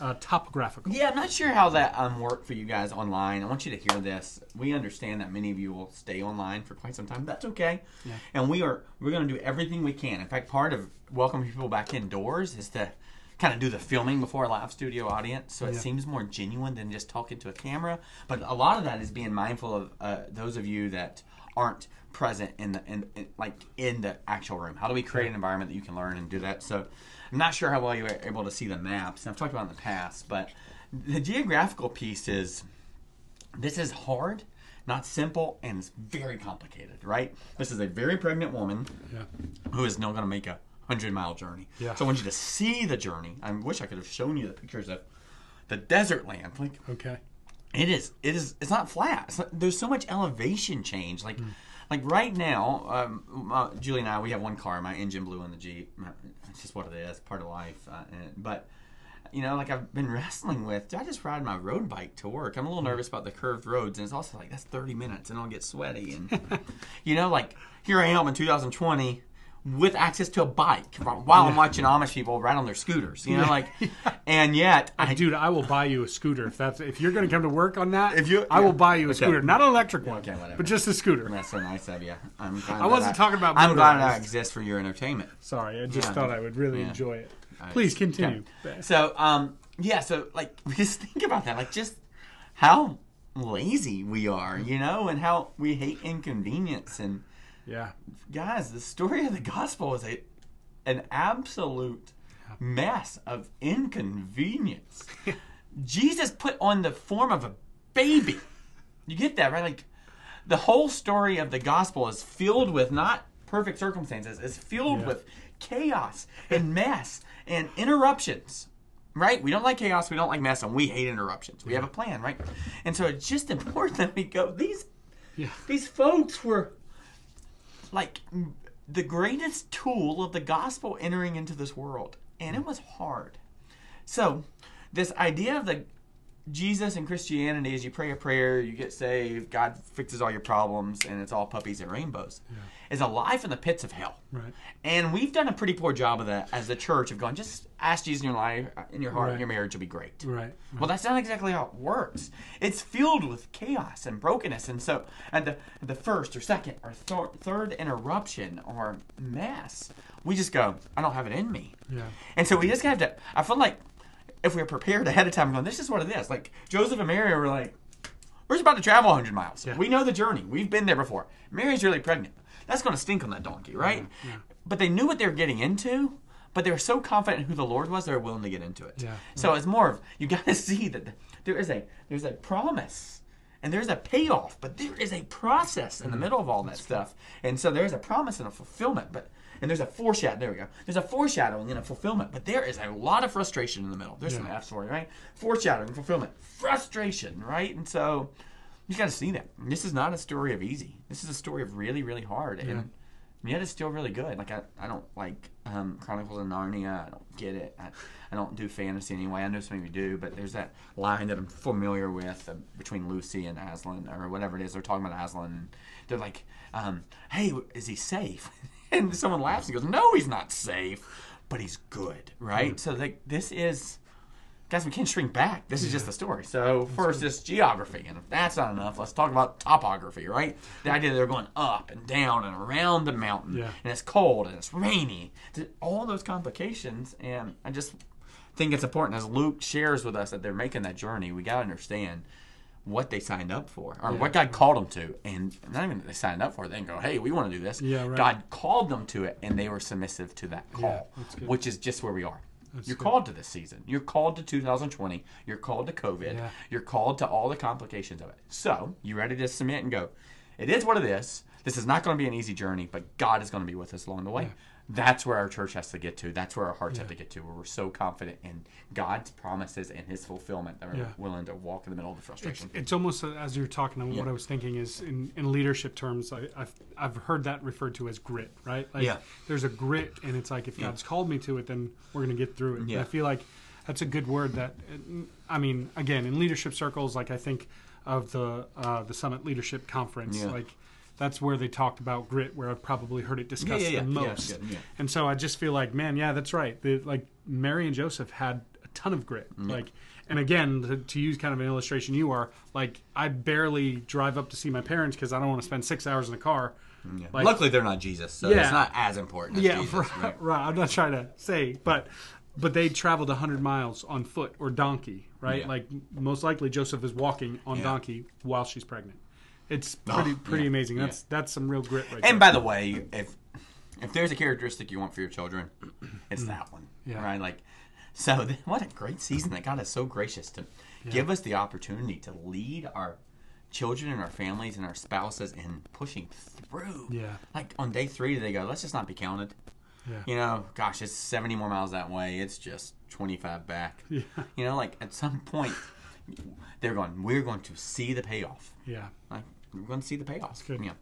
uh, topographical. Yeah, I'm not sure how that um, worked for you guys online. I want you to hear this. We understand that many of you will stay online for quite some time. That's okay. Yeah. And we are we're going to do everything we can. In fact, part of welcoming people back indoors is to kind of do the filming before a live studio audience, so it Yeah. seems more genuine than just talking to a camera. But a lot of that is being mindful of uh, those of you that aren't present in the in, in like in the actual room. How do we create an environment that you can learn and do that? So I'm not sure how well you were able to see the maps. And I've talked about it in the past, but the geographical piece is this is hard, not simple, and it's very complicated, right? This is a very pregnant woman Yeah. who is now going to make a hundred mile journey. Yeah. So I want you to see the journey. I wish I could have shown you the pictures of the desert land. Like Okay. it is, it is, it's not flat. It's not, there's so much elevation change. Like hmm. Like right now, um, uh, Julie and I, we have one car. My engine blew in the Jeep. It's just what it is, part of life. Uh, and, but you know, like I've been [LAUGHS] wrestling with. Do I just ride my road bike to work? I'm a little nervous about the curved roads, and it's also like that's 30 minutes, and I'll get sweaty. And [LAUGHS] you know, like here I am in 2020 with access to a bike while [LAUGHS] I'm watching Amish people ride on their scooters. You know, like, [LAUGHS] and yet, I, Dude, I will buy you a scooter if that's if you're going to come to work on that. If you- I will buy you a Okay. scooter, not an electric one, okay, but just a scooter. that's so nice of you. I'm glad I wasn't talking about I'm glad I motorized. exist for your entertainment. Sorry, I just Yeah. thought I would really Yeah. enjoy it. Please continue. So, um, yeah, so like, [LAUGHS] just think about that, like, just how lazy we are, you know, and how we hate inconvenience. And Yeah, guys, the story of the gospel is a an absolute mess of inconvenience. [LAUGHS] Jesus put on the form of a baby. You get that, right? Like the whole story of the gospel is filled with not perfect circumstances, it's filled Yeah. with chaos and [LAUGHS] mess and interruptions. Right? We don't like chaos, we don't like mess, and we hate interruptions. We have a plan, right? And so it's just important that we go, these yeah, these folks were like the greatest tool of the gospel entering into this world. And it hmm. was hard. So this idea of the jesus and christianity is you pray a prayer you get saved god fixes all your problems and it's all puppies and rainbows is a life in the pits of hell right. and we've done a pretty poor job of that as the church of going just ask jesus in your life in your heart Right. your marriage will be great Right. well, that's not exactly how it works. It's filled with chaos and brokenness, and so at the the first or second or thir- third interruption or mess, we just go, "I don't have it in me," Yeah. and so we just have to. I feel like if we're prepared ahead of time, going, "This is what it is." Like Joseph and Mary were like, "We're just about to travel 100 miles. Yeah. We know the journey. We've been there before." Mary's really pregnant. That's going to stink on that donkey, right? But they knew what they were getting into. But they were so confident in who the Lord was, they were willing to get into it. Yeah. So it's more of you got to [LAUGHS] see that there is a there's a promise and there's a payoff, but there is a process in the mm-hmm. middle of all that stuff. And so there's a promise and a fulfillment, but and there's a foreshadow. There we go. There's a foreshadowing and a fulfillment, but there is a lot of frustration in the middle. There's some Yeah. F story, right? Foreshadowing, fulfillment, frustration, right? And so you got to see that this is not a story of easy. This is a story of really, really hard, and, Yeah. and yet it's still really good. Like I, I don't like um, Chronicles of Narnia. I don't get it. I, I don't do fantasy anyway. I know some of you do, but there's that line that I'm familiar with uh, between Lucy and Aslan or whatever it is. They're talking about Aslan, and they're like, um, "Hey, is he safe?" [LAUGHS] and someone laughs and goes, "No, he's not safe, but he's good, right?" So like this is guys, we can't shrink back. This is just the story. So first, it's geography, and if that's not enough, let's talk about topography, right? The idea that they're going up and down and around the mountain, Yeah. and it's cold and it's rainy, all those complications. And I just think it's important as Luke shares with us that they're making that journey. We got to understand what they signed up for, or Yeah. what God called them to, and not even that they signed up for it. They didn't go, "Hey, we want to do this." Yeah, right. God called them to it, and they were submissive to that call, good. which is just where we are. That's You're good. called to this season. You're called to 2020. You're called to COVID. Yeah. You're called to all the complications of it. So, you ready to submit and go, it is what it is. This is not going to be an easy journey, but God is going to be with us along the way. Yeah. That's where our church has to get to. That's where our hearts have to get to, where we're so confident in God's promises and His fulfillment that we're Yeah. willing to walk in the middle of the frustration. it's almost uh, as you're talking. uh, What I was thinking is in, in leadership terms, I, I've I've heard that referred to as grit, right? Like Yeah. there's a grit, and it's like if Yeah. God's called me to it, then we're gonna get through it. And Yeah. I feel like that's a good word. That I mean, again, in leadership circles, like I think of the uh, the Summit Leadership Conference, Yeah. like. That's where they talked about grit, where I've probably heard it discussed yeah, yeah. the Yeah, most. good, yeah. And so I just feel like, man, yeah, that's right. The, like Mary and Joseph had a ton of grit. Mm-hmm. Like, and again, to, to use kind of an illustration, you are like, I barely drive up to see my parents because I don't want to spend six hours in the car. Mm, yeah. Like- Luckily, they're not Jesus, so it's not as important. As yeah, Jesus, right, right? right. I'm not trying to say, but but they traveled 100 miles on foot or donkey, right? Like most likely Joseph is walking on donkey while she's pregnant. It's Oh, pretty pretty yeah, amazing. yeah. That's that's some real grit right And there. by the way, if if there's a characteristic you want for your children, it's mm. that one, Yeah. right? Like, so [LAUGHS] th- what a great season that God is so gracious to give us the opportunity to lead our children and our families and our spouses in pushing through. Yeah. Like on day three, they go, let's just not be counted. Yeah. You know, gosh, it's 70 more miles that way. It's just 25 back. [LAUGHS] Yeah. You know, like at some point, they're going, we're going to see the payoff. Yeah. Like, we're going to see the payoff. good. Yeah.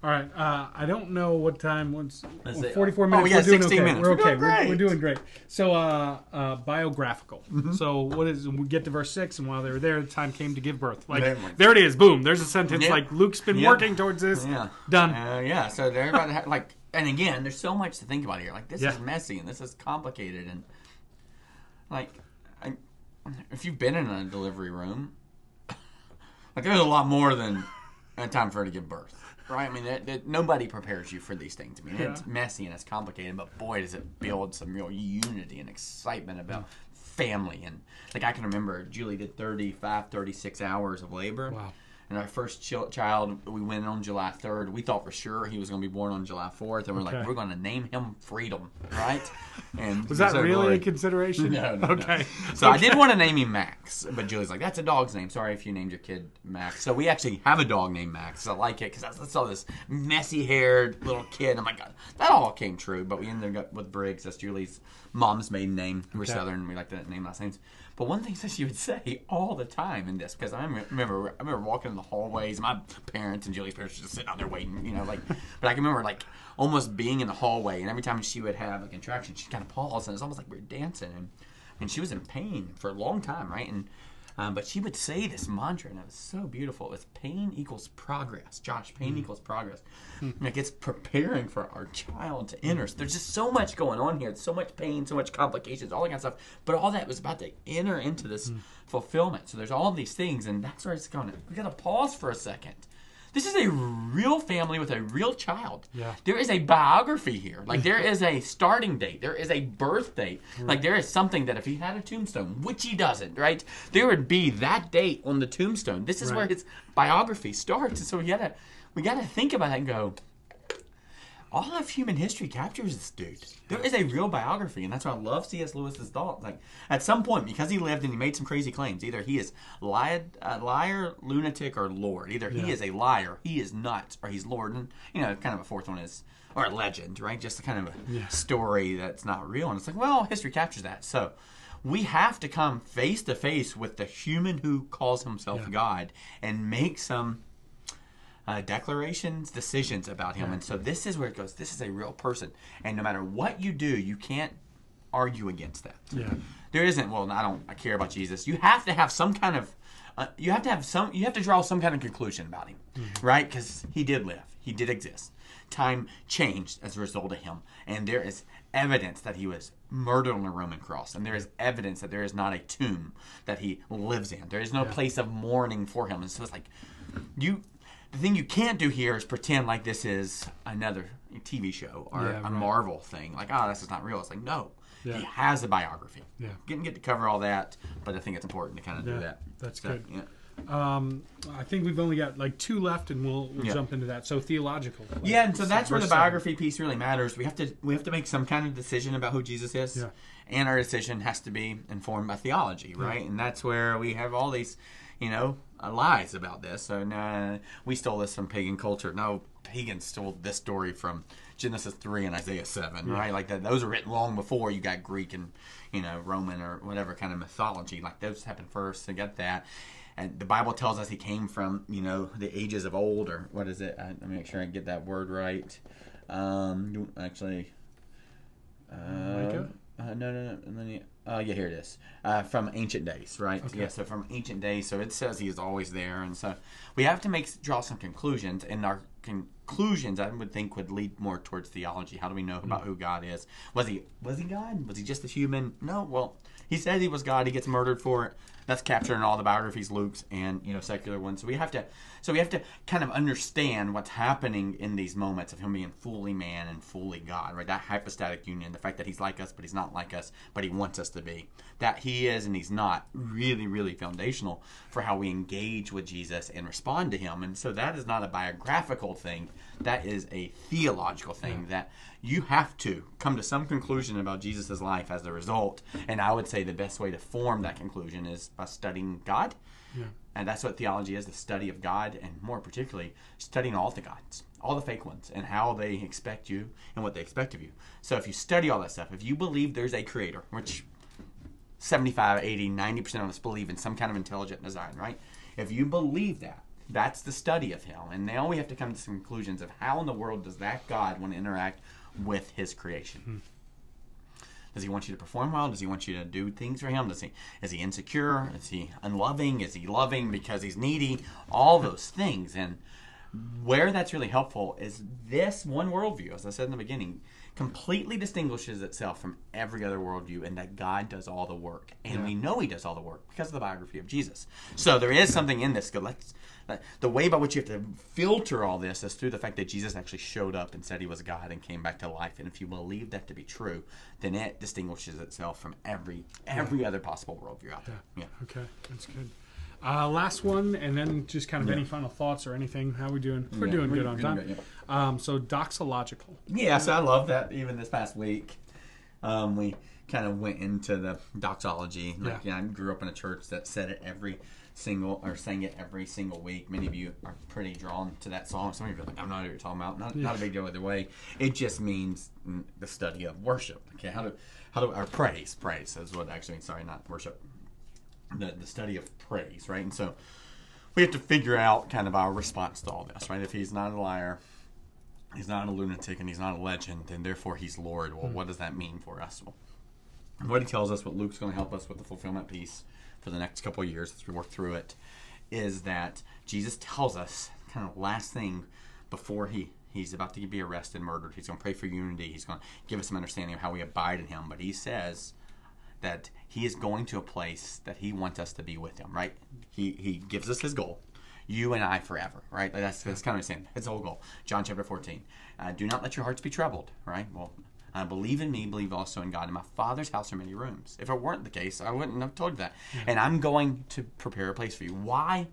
All right. Uh, I don't know what time. Once Is it- 44 oh, minutes. yeah, we're doing 16 okay. minutes. We're We're okay. doing We're, we're great. doing great. So, uh, uh, biographical. Mm-hmm. So, what is? We get to verse six, and while they were there, the time came to give birth. Like There there it is. Boom. There's a sentence. Yep. Like Luke's been Yep. working towards this. Yeah. Done. Uh, yeah. So they're about to have, like, and again, there's so much to think about here. Like, this Yeah. is messy and this is complicated and like, I, if you've been in a delivery room, [LAUGHS] like, there's a lot more than a time for her to give birth. Right, I mean, it, it, nobody prepares you for these things. I mean, it's messy and it's complicated, but boy, does it build some real unity and excitement about family. And like, I can remember Julie did 35, 36 hours of labor. Wow. And our first chil- child, we went on July 3rd. We thought for sure he was going to be born on July 4th. And we're Okay. like, we're going to name him Freedom, right? [LAUGHS] And Was that so really a consideration? [LAUGHS] No, no, no. Okay. So I did want to name him Max, but Julie's like, "That's a dog's name. Sorry if you named your kid Max." So we actually have a dog named Max. I like it because I saw this messy-haired little kid. Oh I'm like, God, that all came true. But we ended up with Briggs. That's Julie's mom's maiden name. We're Okay. Southern. We like to name last names. But one thing [LAUGHS] that she would say all the time in this, because I remember, I remember walking in the hallways. My parents and Julie's parents just sitting out there waiting, you know, like. [LAUGHS] But I can remember like almost being in the hallway, and every time she would have a contraction, she'd kind of pause, and it's almost like we were dancing, and and she was in pain for a long time, right? And um, but she would say this mantra, and it was so beautiful. It was pain equals progress. Josh, pain hmm. equals progress. Hmm. Like it's preparing for our child to enter. So there's just so much going on here. It's So much pain, so much complications, all that kind of stuff. But all that was about to enter into this hmm. fulfillment. So there's all these things, and that's where it's going. To. We got to pause for a second. This is a real family with a real child. Yeah. There is a biography here. Like there is a starting date. There is a birth date. Like there is something that if he had a tombstone, which he doesn't, right? There would be that date on the tombstone. This is where his biography starts. And so we gotta we gotta think about that and go, all of human history captures this dude. There is a real biography, and that's why I love C.S. Lewis's thought. Like at some point, because he lived and he made some crazy claims, either he is lied, uh, liar, lunatic, or Lord. Either he Yeah. is a liar, he is nuts, or he's Lord. And you know, kind of a fourth one is or a legend, right? Just a kind of a Yeah. story that's not real. And it's like, well, history captures that. So we have to come face to face with the human who calls himself Yeah. God and make some uh, declarations, decisions about him. And so this is where it goes. This is a real person, and no matter what you do, you can't argue against that. Yeah. There isn't. Well, I don't. I care about Jesus. You have to have some kind of. Uh, you have to have some. You have to draw some kind of conclusion about him, right? Because he did live. He did exist. Time changed as a result of him, and there is evidence that he was murdered on a Roman cross, and there is evidence that there is not a tomb that he lives in. There is no Yeah. place of mourning for him, and so it's like you. The thing you can't do here is pretend like this is another TV show or Yeah, a right. Marvel thing. Like, oh, this is not real. It's like, no, Yeah. he has a biography. Yeah. Didn't get to cover all that, but I think it's important to kind of Yeah, do that. that's So, good. Yeah. Um, I think we've only got like two left, and we'll, we'll Yeah. jump into that. So theological. like, Yeah, and so that's where the verse seven. biography piece really matters. We have to we have to make some kind of decision about who Jesus is, Yeah. and our decision has to be informed by theology, right? And that's where we have all these, you know, lies about this. So nah, we stole this from pagan culture. No, pagans stole this story from Genesis three and Isaiah seven, right? Like that, those are written long before you got Greek and you know Roman or whatever kind of mythology. Like those happened first. To get that. And the Bible tells us he came from, you know, the ages of old, or what is it? I, let me make sure I get that word right. Um, actually, uh? Uh, no, no, no. Let me, uh, yeah, here it is. Uh, from ancient days, right? Okay. Yeah, so from ancient days. So it says he is always there, and so we have to make draw some conclusions, and our conclusions I would think would lead more towards theology. How do we know about who God is? Was he was he God? Was he just a human? No. Well, he says he was God. He gets murdered for it. That's captured in all the biographies, Luke's and you know secular ones. So we have to, so we have to kind of understand what's happening in these moments of him being fully man and fully God, right? That hypostatic union, the fact that he's like us, but he's not like us, but he wants us to be. That he is and he's not, really, really foundational for how we engage with Jesus and respond to him. And so that is not a biographical thing. That is a theological thing that you have to come to some conclusion about Jesus' life as a result. And I would say the best way to form that conclusion is by studying God. Yeah. And that's what theology is the study of God, and more particularly, studying all the gods, all the fake ones, and how they expect you and what they expect of you. So if you study all that stuff, if you believe there's a creator, which 75, 80, 90% of us believe in some kind of intelligent design, right? If you believe that, That's the study of him. And now we have to come to some conclusions of how in the world does that God want to interact with his creation. Hmm. Does he want you to perform well? Does he want you to do things for him? Does he is he insecure? Is he unloving? Is he loving because he's needy? All those things. And where that's really helpful is this one worldview, as I said in the beginning, completely distinguishes itself from every other worldview and that God does all the work. And we know he does all the work because of the biography of Jesus. So there is something in this. Let's the way by which you have to filter all this is through the fact that Jesus actually showed up and said he was God and came back to life. And if you believe that to be true, then it distinguishes itself from every every other possible worldview out there. Yeah. Okay, that's good. Uh, last one, and then just kind of any final thoughts or anything. How we doing? We're Yeah, doing we're good on time. good, Um, so doxological. Yes, I love that. Even this past week, um, we kind of went into the doxology. Like, Yeah. yeah. I grew up in a church that said it every single or sang it every single week. Many of you are pretty drawn to that song. Some of you are like, I'm not what you're talking about. Not, not a big deal either way. It just means the study of worship. Okay, how do how do or praise? Praise is what actually means. Sorry, not worship. The the study of praise, right? And so we have to figure out kind of our response to all this, right? If he's not a liar, he's not a lunatic, and he's not a legend, and therefore he's Lord. Well, hmm. what does that mean for us? Well, what he tells us, what Luke's going to help us with the fulfillment piece for the next couple of years as we work through it, is that Jesus tells us kind of last thing before he he's about to be arrested, murdered. He's going to pray for unity. He's going to give us some understanding of how we abide in him. But he says that he is going to a place that he wants us to be with him. Right? He he gives us his goal. You and I forever, right? Like that's, that's kind of saying his whole goal. John chapter 14. Uh, Do not let your hearts be troubled, right? Well, uh, believe in me, believe also in God. In my Father's house are many rooms. If it weren't the case, I wouldn't have told you that. And I'm going to prepare a place for you. Why?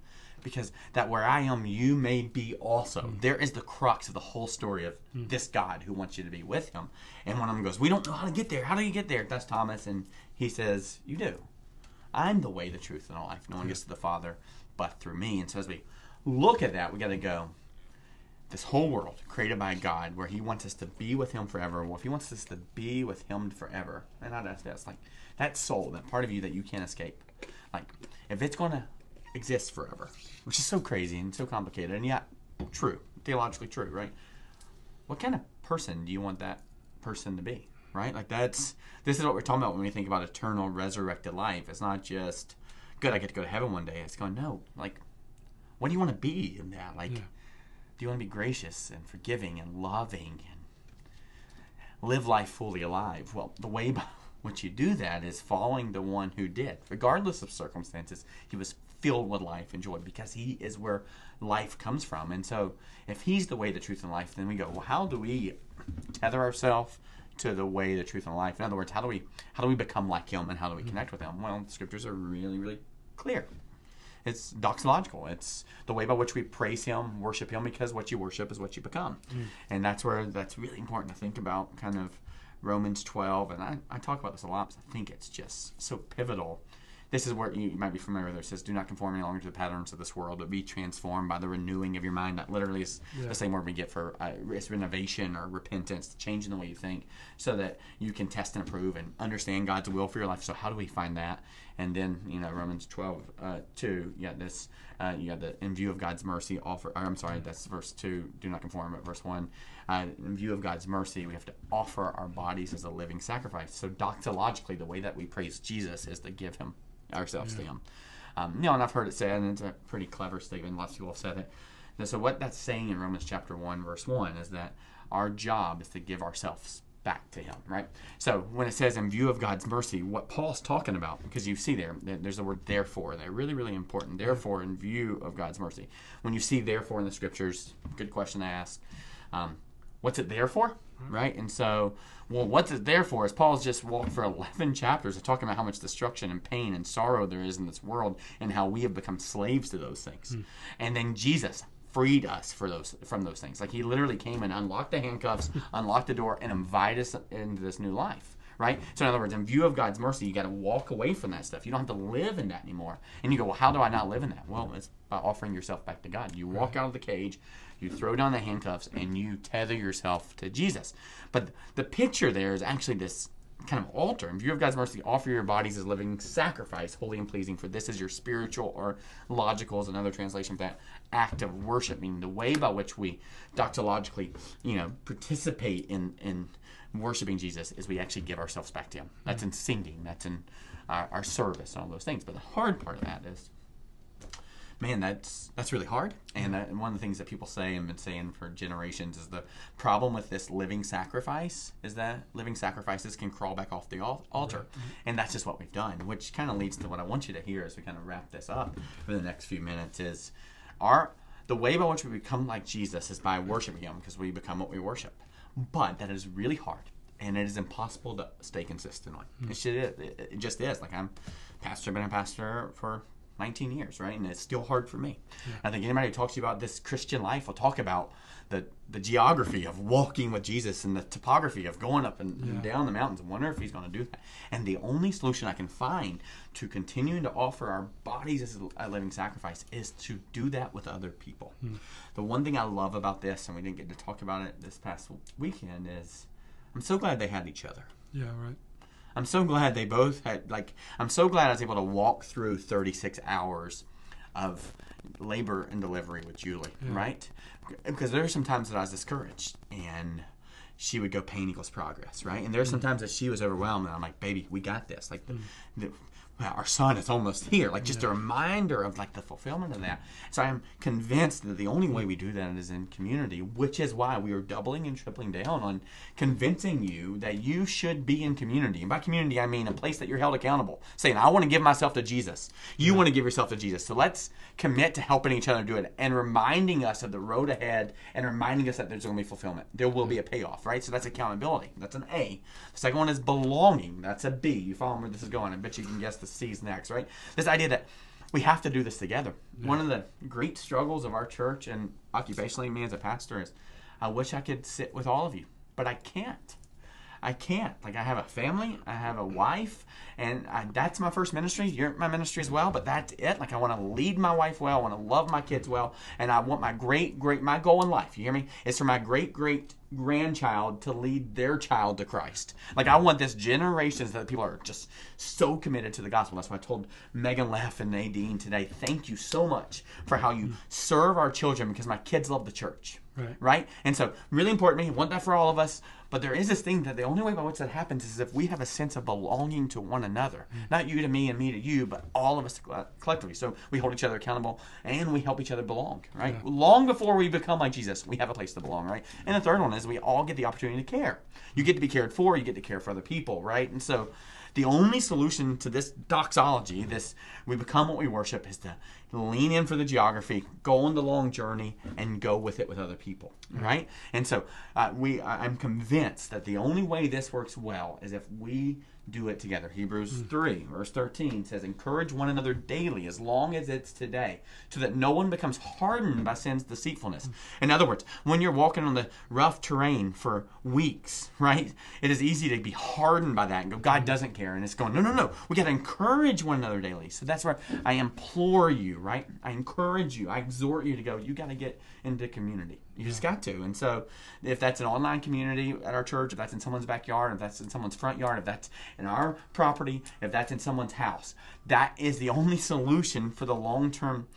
Because that where I am, you may be also. There is the crux of the whole story of this God who wants you to be with him. And one of them goes, We don't know how to get there. How do you get there? That's Thomas. And he says, You do. I'm the way, the truth, and the life. No one gets to the Father but through me. And so as we look at that, we got to go, this whole world created by God, where He wants us to be with Him forever. Well, if He wants us to be with Him forever, and I that's, that's like that soul, that part of you that you can't escape. Like, if it's going to exist forever, which is so crazy and so complicated, and yet true, theologically true, right? What kind of person do you want that person to be? Right? Like that's this is what we're talking about when we think about eternal resurrected life. It's not just good I get to go to heaven one day. It's going, no, like what do you want to be in that? Like do you want to be gracious and forgiving and loving and live life fully alive? Well, the way [LAUGHS] by which you do that is following the one who did. Regardless of circumstances, he was filled with life and joy because he is where life comes from. And so, if he's the way, the truth, and life, then we go, well, how do we tether ourselves to the way, the truth, and life? In other words, how do we how do we become like him and how do we mm-hmm. connect with him? Well, the scriptures are really, really clear. It's doxological. It's the way by which we praise Him, worship Him, because what you worship is what you become, mm. and that's where that's really important to think about. Kind of Romans twelve, and I, I talk about this a lot because I think it's just so pivotal. This is where you might be familiar with. It says, "Do not conform any longer to the patterns of this world, but be transformed by the renewing of your mind." That literally is Yeah. the same word we get for uh, it's renovation or repentance, changing the way you think, so that you can test and approve and understand God's will for your life. So how do we find that? And then you know Romans twelve uh, two, you got this, uh, you got the in view of God's mercy offer. Or, I'm sorry, that's verse two. Do not conform, but verse one. Uh, in view of God's mercy, we have to offer our bodies as a living sacrifice. So doxologically, the way that we praise Jesus is to give Him ourselves to Him. Um, you know, and I've heard it said, and it's a pretty clever statement. Lots of people have said it. And so what that's saying in Romans chapter one, verse one, is that our job is to give ourselves back to Him, right? So when it says in view of God's mercy, what Paul's talking about, because you see there, there- there's the word therefore. They're really, really important. Therefore, in view of God's mercy. When you see therefore in the scriptures, good question to ask. Um, what's it there for? Right? And so, well, what's it there for? Is Paul's just walked for [LAUGHS] 11 chapters of talking about how much destruction and pain and sorrow there is in this world and how we have become slaves to those things. And then Jesus freed us for those from those things. Like he literally came and unlocked the handcuffs, [LAUGHS] unlocked the door, and invited us into this new life. Right? So in other words, in view of God's mercy, you got to walk away from that stuff. You don't have to live in that anymore. And you go, well, how do I not live in that? Well, it's by offering yourself back to God. You walk out of the cage, you throw down the handcuffs, and you tether yourself to Jesus. But the picture there is actually this kind of altar. In view of God's mercy, offer your bodies as living sacrifice, holy and pleasing, for this is your spiritual or logical is another translation of that act of worship, meaning the way by which we doxologically, you know, participate in in worshiping Jesus is we actually give ourselves back to Him. That's in singing. That's in our, our service and all those things. But the hard part of that is man, that's that's really hard. And, that, and one of the things that people say and been saying for generations is the problem with this living sacrifice is that living sacrifices can crawl back off the al- altar, and that's just what we've done. Which kind of leads to what I want you to hear as we kind of wrap this up for the next few minutes is our the way by which we become like Jesus is by worshiping Him because we become what we worship. But that is really hard. And it is impossible to stay consistent on. Hmm. It, should, it, it just is. Like I'm pastor, been a pastor for 19 years, right? And it's still hard for me. I think anybody who talks to you about this Christian life will talk about the, the geography of walking with Jesus and the topography of going up and, and down the mountains and wonder if he's going to do that. And the only solution I can find to continuing to offer our bodies as a living sacrifice is to do that with other people. Hmm. The one thing I love about this, and we didn't get to talk about it this past weekend, is I'm so glad they had each other. Yeah, right. I'm so glad they both had like I'm so glad I was able to walk through 36 hours of labor and delivery with Julie, right? Because there are some times that I was discouraged and she would go pain equals progress, right? And there are some mm. times that she was overwhelmed and I'm like, baby, we got this. Like the, mm. the our son is almost here. Like just a reminder of like the fulfillment of that. So I am convinced that the only way we do that is in community, which is why we are doubling and tripling down on convincing you that you should be in community. And by community, I mean a place that you're held accountable. Saying, I want to give myself to Jesus. You want to give yourself to Jesus. So let's commit to helping each other do it and reminding us of the road ahead and reminding us that there's going to be fulfillment. There will be a payoff, right? So that's accountability. That's an A. The second one is belonging. That's a B. You follow where this is going. I bet you can guess the C's next, right? This idea that we have to do this together. One of the great struggles of our church and occupationally, me as a pastor, is I wish I could sit with all of you, but I can't. I can't. Like I have a family, I have a wife, and I, that's my first ministry. You're my ministry as well, but that's it. Like I want to lead my wife well, I want to love my kids well, and I want my great great my goal in life. You hear me? Is for my great great grandchild to lead their child to Christ. Like I want this generations that people are just so committed to the gospel. That's why I told Megan Leff and Nadine today, thank you so much for how you serve our children because my kids love the church. Right. Right? And so really important to me, want that for all of us. But there is this thing that the only way by which that happens is if we have a sense of belonging to one another. Not you to me and me to you, but all of us collectively. So we hold each other accountable and we help each other belong, right? Long before we become like Jesus, we have a place to belong, right? And the third one is we all get the opportunity to care. You get to be cared for, you get to care for other people, right? And so the only solution to this doxology, this we become what we worship, is to lean in for the geography, go on the long journey, and go with it with other people, right? And so uh, we, I'm convinced that the only way this works well is if we do it together. Hebrews hmm. 3, verse 13 says, Encourage one another daily as long as it's today, so that no one becomes hardened by sin's deceitfulness. Hmm. In other words, when you're walking on the rough terrain for weeks, right, it is easy to be hardened by that and go, God hmm. doesn't care. And it's going, no, no, no. We got to encourage one another daily. So that's where I implore you, right? I encourage you, I exhort you to go, you got to get into community. You just got to. And so if that's an online community at our church, if that's in someone's backyard, if that's in someone's front yard, if that's in our property, if that's in someone's house, that is the only solution for the long term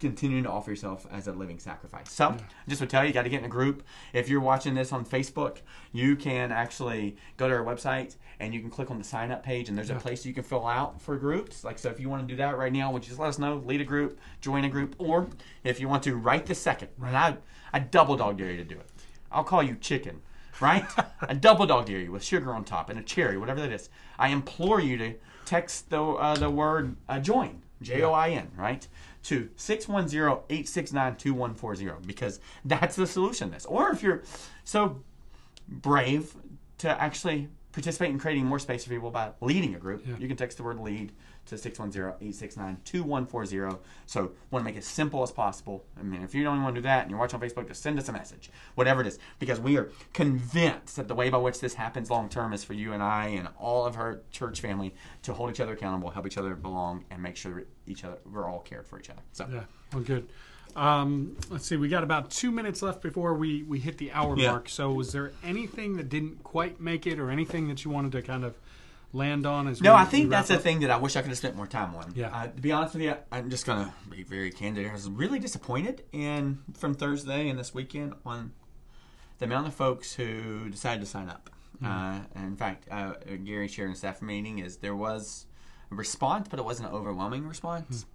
continuing to offer yourself as a living sacrifice. So, yeah. just would tell you, you got to get in a group. If you're watching this on Facebook, you can actually go to our website and you can click on the sign up page, and there's yeah. a place you can fill out for groups. Like, so if you want to do that right now, would you just let us know, lead a group, join a group, or if you want to, right this second, right? I, I double dog dare you to do it. I'll call you chicken. Right? a [LAUGHS] double dog dare you with sugar on top and a cherry, whatever that is. I implore you to text the uh, the word uh, join, J O I N, right? To 610-869-2140 because that's the solution to this. Or if you're so brave to actually participate in creating more space for people by leading a group, yeah. you can text the word lead to 610-869-2140. So want to make it simple as possible. I mean, if you don't want to do that and you're watching on Facebook, just send us a message, whatever it is, because we are convinced that the way by which this happens long term is for you and I and all of our church family to hold each other accountable, help each other belong, and make sure each other we're all cared for each other. So yeah, well, good. Um, let's see, we got about two minutes left before we, we hit the hour Yeah. mark. So, was there anything that didn't quite make it, or anything that you wanted to kind of land on? As No, we, I think that's the thing that I wish I could have spent more time on. Yeah. Uh, to be honest with you, I'm just gonna be very candid. I was really disappointed in from Thursday and this weekend on the amount of folks who decided to sign up. Hmm. Uh, in fact, uh, Gary shared in staff meeting is there was a response, but it wasn't an overwhelming response. Hmm.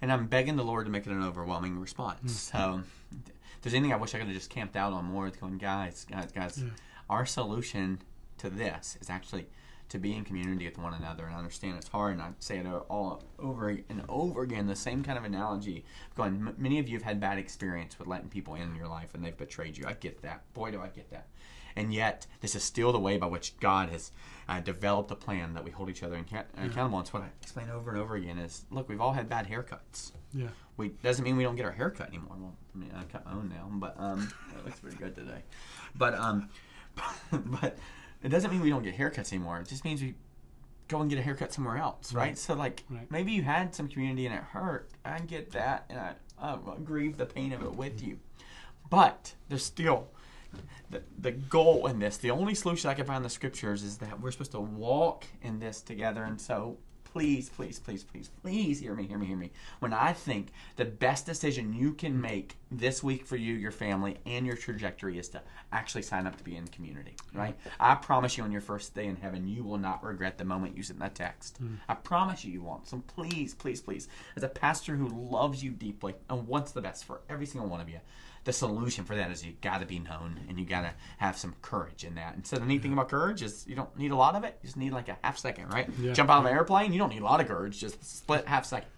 And I'm begging the Lord to make it an overwhelming response. Hmm. So, if there's anything I wish I could have just camped out on more, it's going, guys, guys, guys, our solution to this is actually to be in community with one another and understand it's hard. And I say it all over and over again, the same kind of analogy. Going, many of you have had bad experience with letting people in your life and they've betrayed you. I get that. Boy, do I get that. And yet, this is still the way by which God has uh, developed a plan that we hold each other account- accountable. It's what I explain over and over again is, look, we've all had bad haircuts. Yeah. We doesn't mean we don't get our hair cut anymore. Well, I mean, I cut my own now, but um, [LAUGHS] it looks pretty good today. But um, [LAUGHS] but it doesn't mean we don't get haircuts anymore. It just means we go and get a haircut somewhere else, right? So like Right. maybe you had some community and it hurt. I get that, and I, I grieve the pain of it with you. But there's still the, the goal in this. The only solution I can find in the scriptures is that we're supposed to walk in this together. And so please, please, please, please, please hear me, hear me, hear me. When I think the best decision you can make this week for you, your family, and your trajectory is to actually sign up to be in community, right? I promise you on your first day in heaven, you will not regret the moment you sent that text. Hmm. I promise you, you won't. So please, please, please, as a pastor who loves you deeply and wants the best for every single one of you, the solution for that is you got to be known and you got to have some courage in that. And so the neat thing about courage is you don't need a lot of it. You just need like a half second, right? Yeah. Jump out of an airplane, you don't need a lot of courage. Just split half second.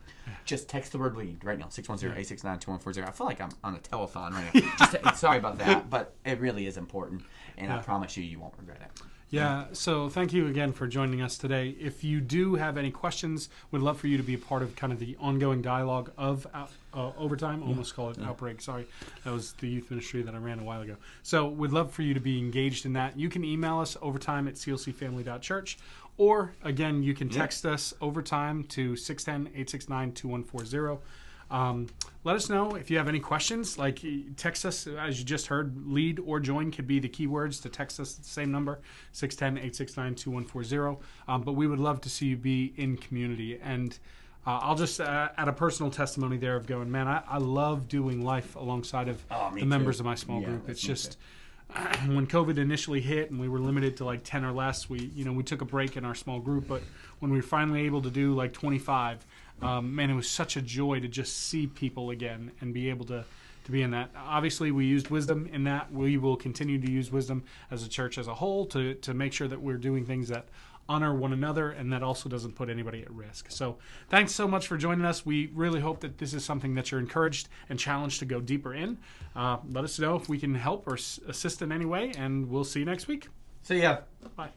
Just text the word lead right now 610-869-2140. I feel like I'm on a telethon right now. [LAUGHS] Just, sorry about that, but it really is important, and I promise you, you won't regret it. Yeah, so thank you again for joining us today. If you do have any questions, we'd love for you to be a part of kind of the ongoing dialogue of out- uh, overtime. Almost call it outbreak. Sorry, that was the youth ministry that I ran a while ago. So we'd love for you to be engaged in that. You can email us overtime at clcfamily.church, or again, you can text us overtime to 610-869-2140. Um, let us know if you have any questions. Like text us, as you just heard, lead or join could be the keywords to text us the same number, 610-869-2140. Um, but we would love to see you be in community. And uh, I'll just uh, add a personal testimony there of going, man, I, I love doing life alongside of Oh, the members too. of my small Yeah, group. It's just [CLEARS THROAT] when COVID initially hit and we were limited to like 10 or less, we, you know, we took a break in our small group, but when we were finally able to do like 25, um, man, it was such a joy to just see people again and be able to, to be in that. Obviously, we used wisdom in that. We will continue to use wisdom as a church as a whole to, to make sure that we're doing things that honor one another and that also doesn't put anybody at risk. So, thanks so much for joining us. We really hope that this is something that you're encouraged and challenged to go deeper in. Uh, let us know if we can help or s- assist in any way, and we'll see you next week. See yeah, Bye.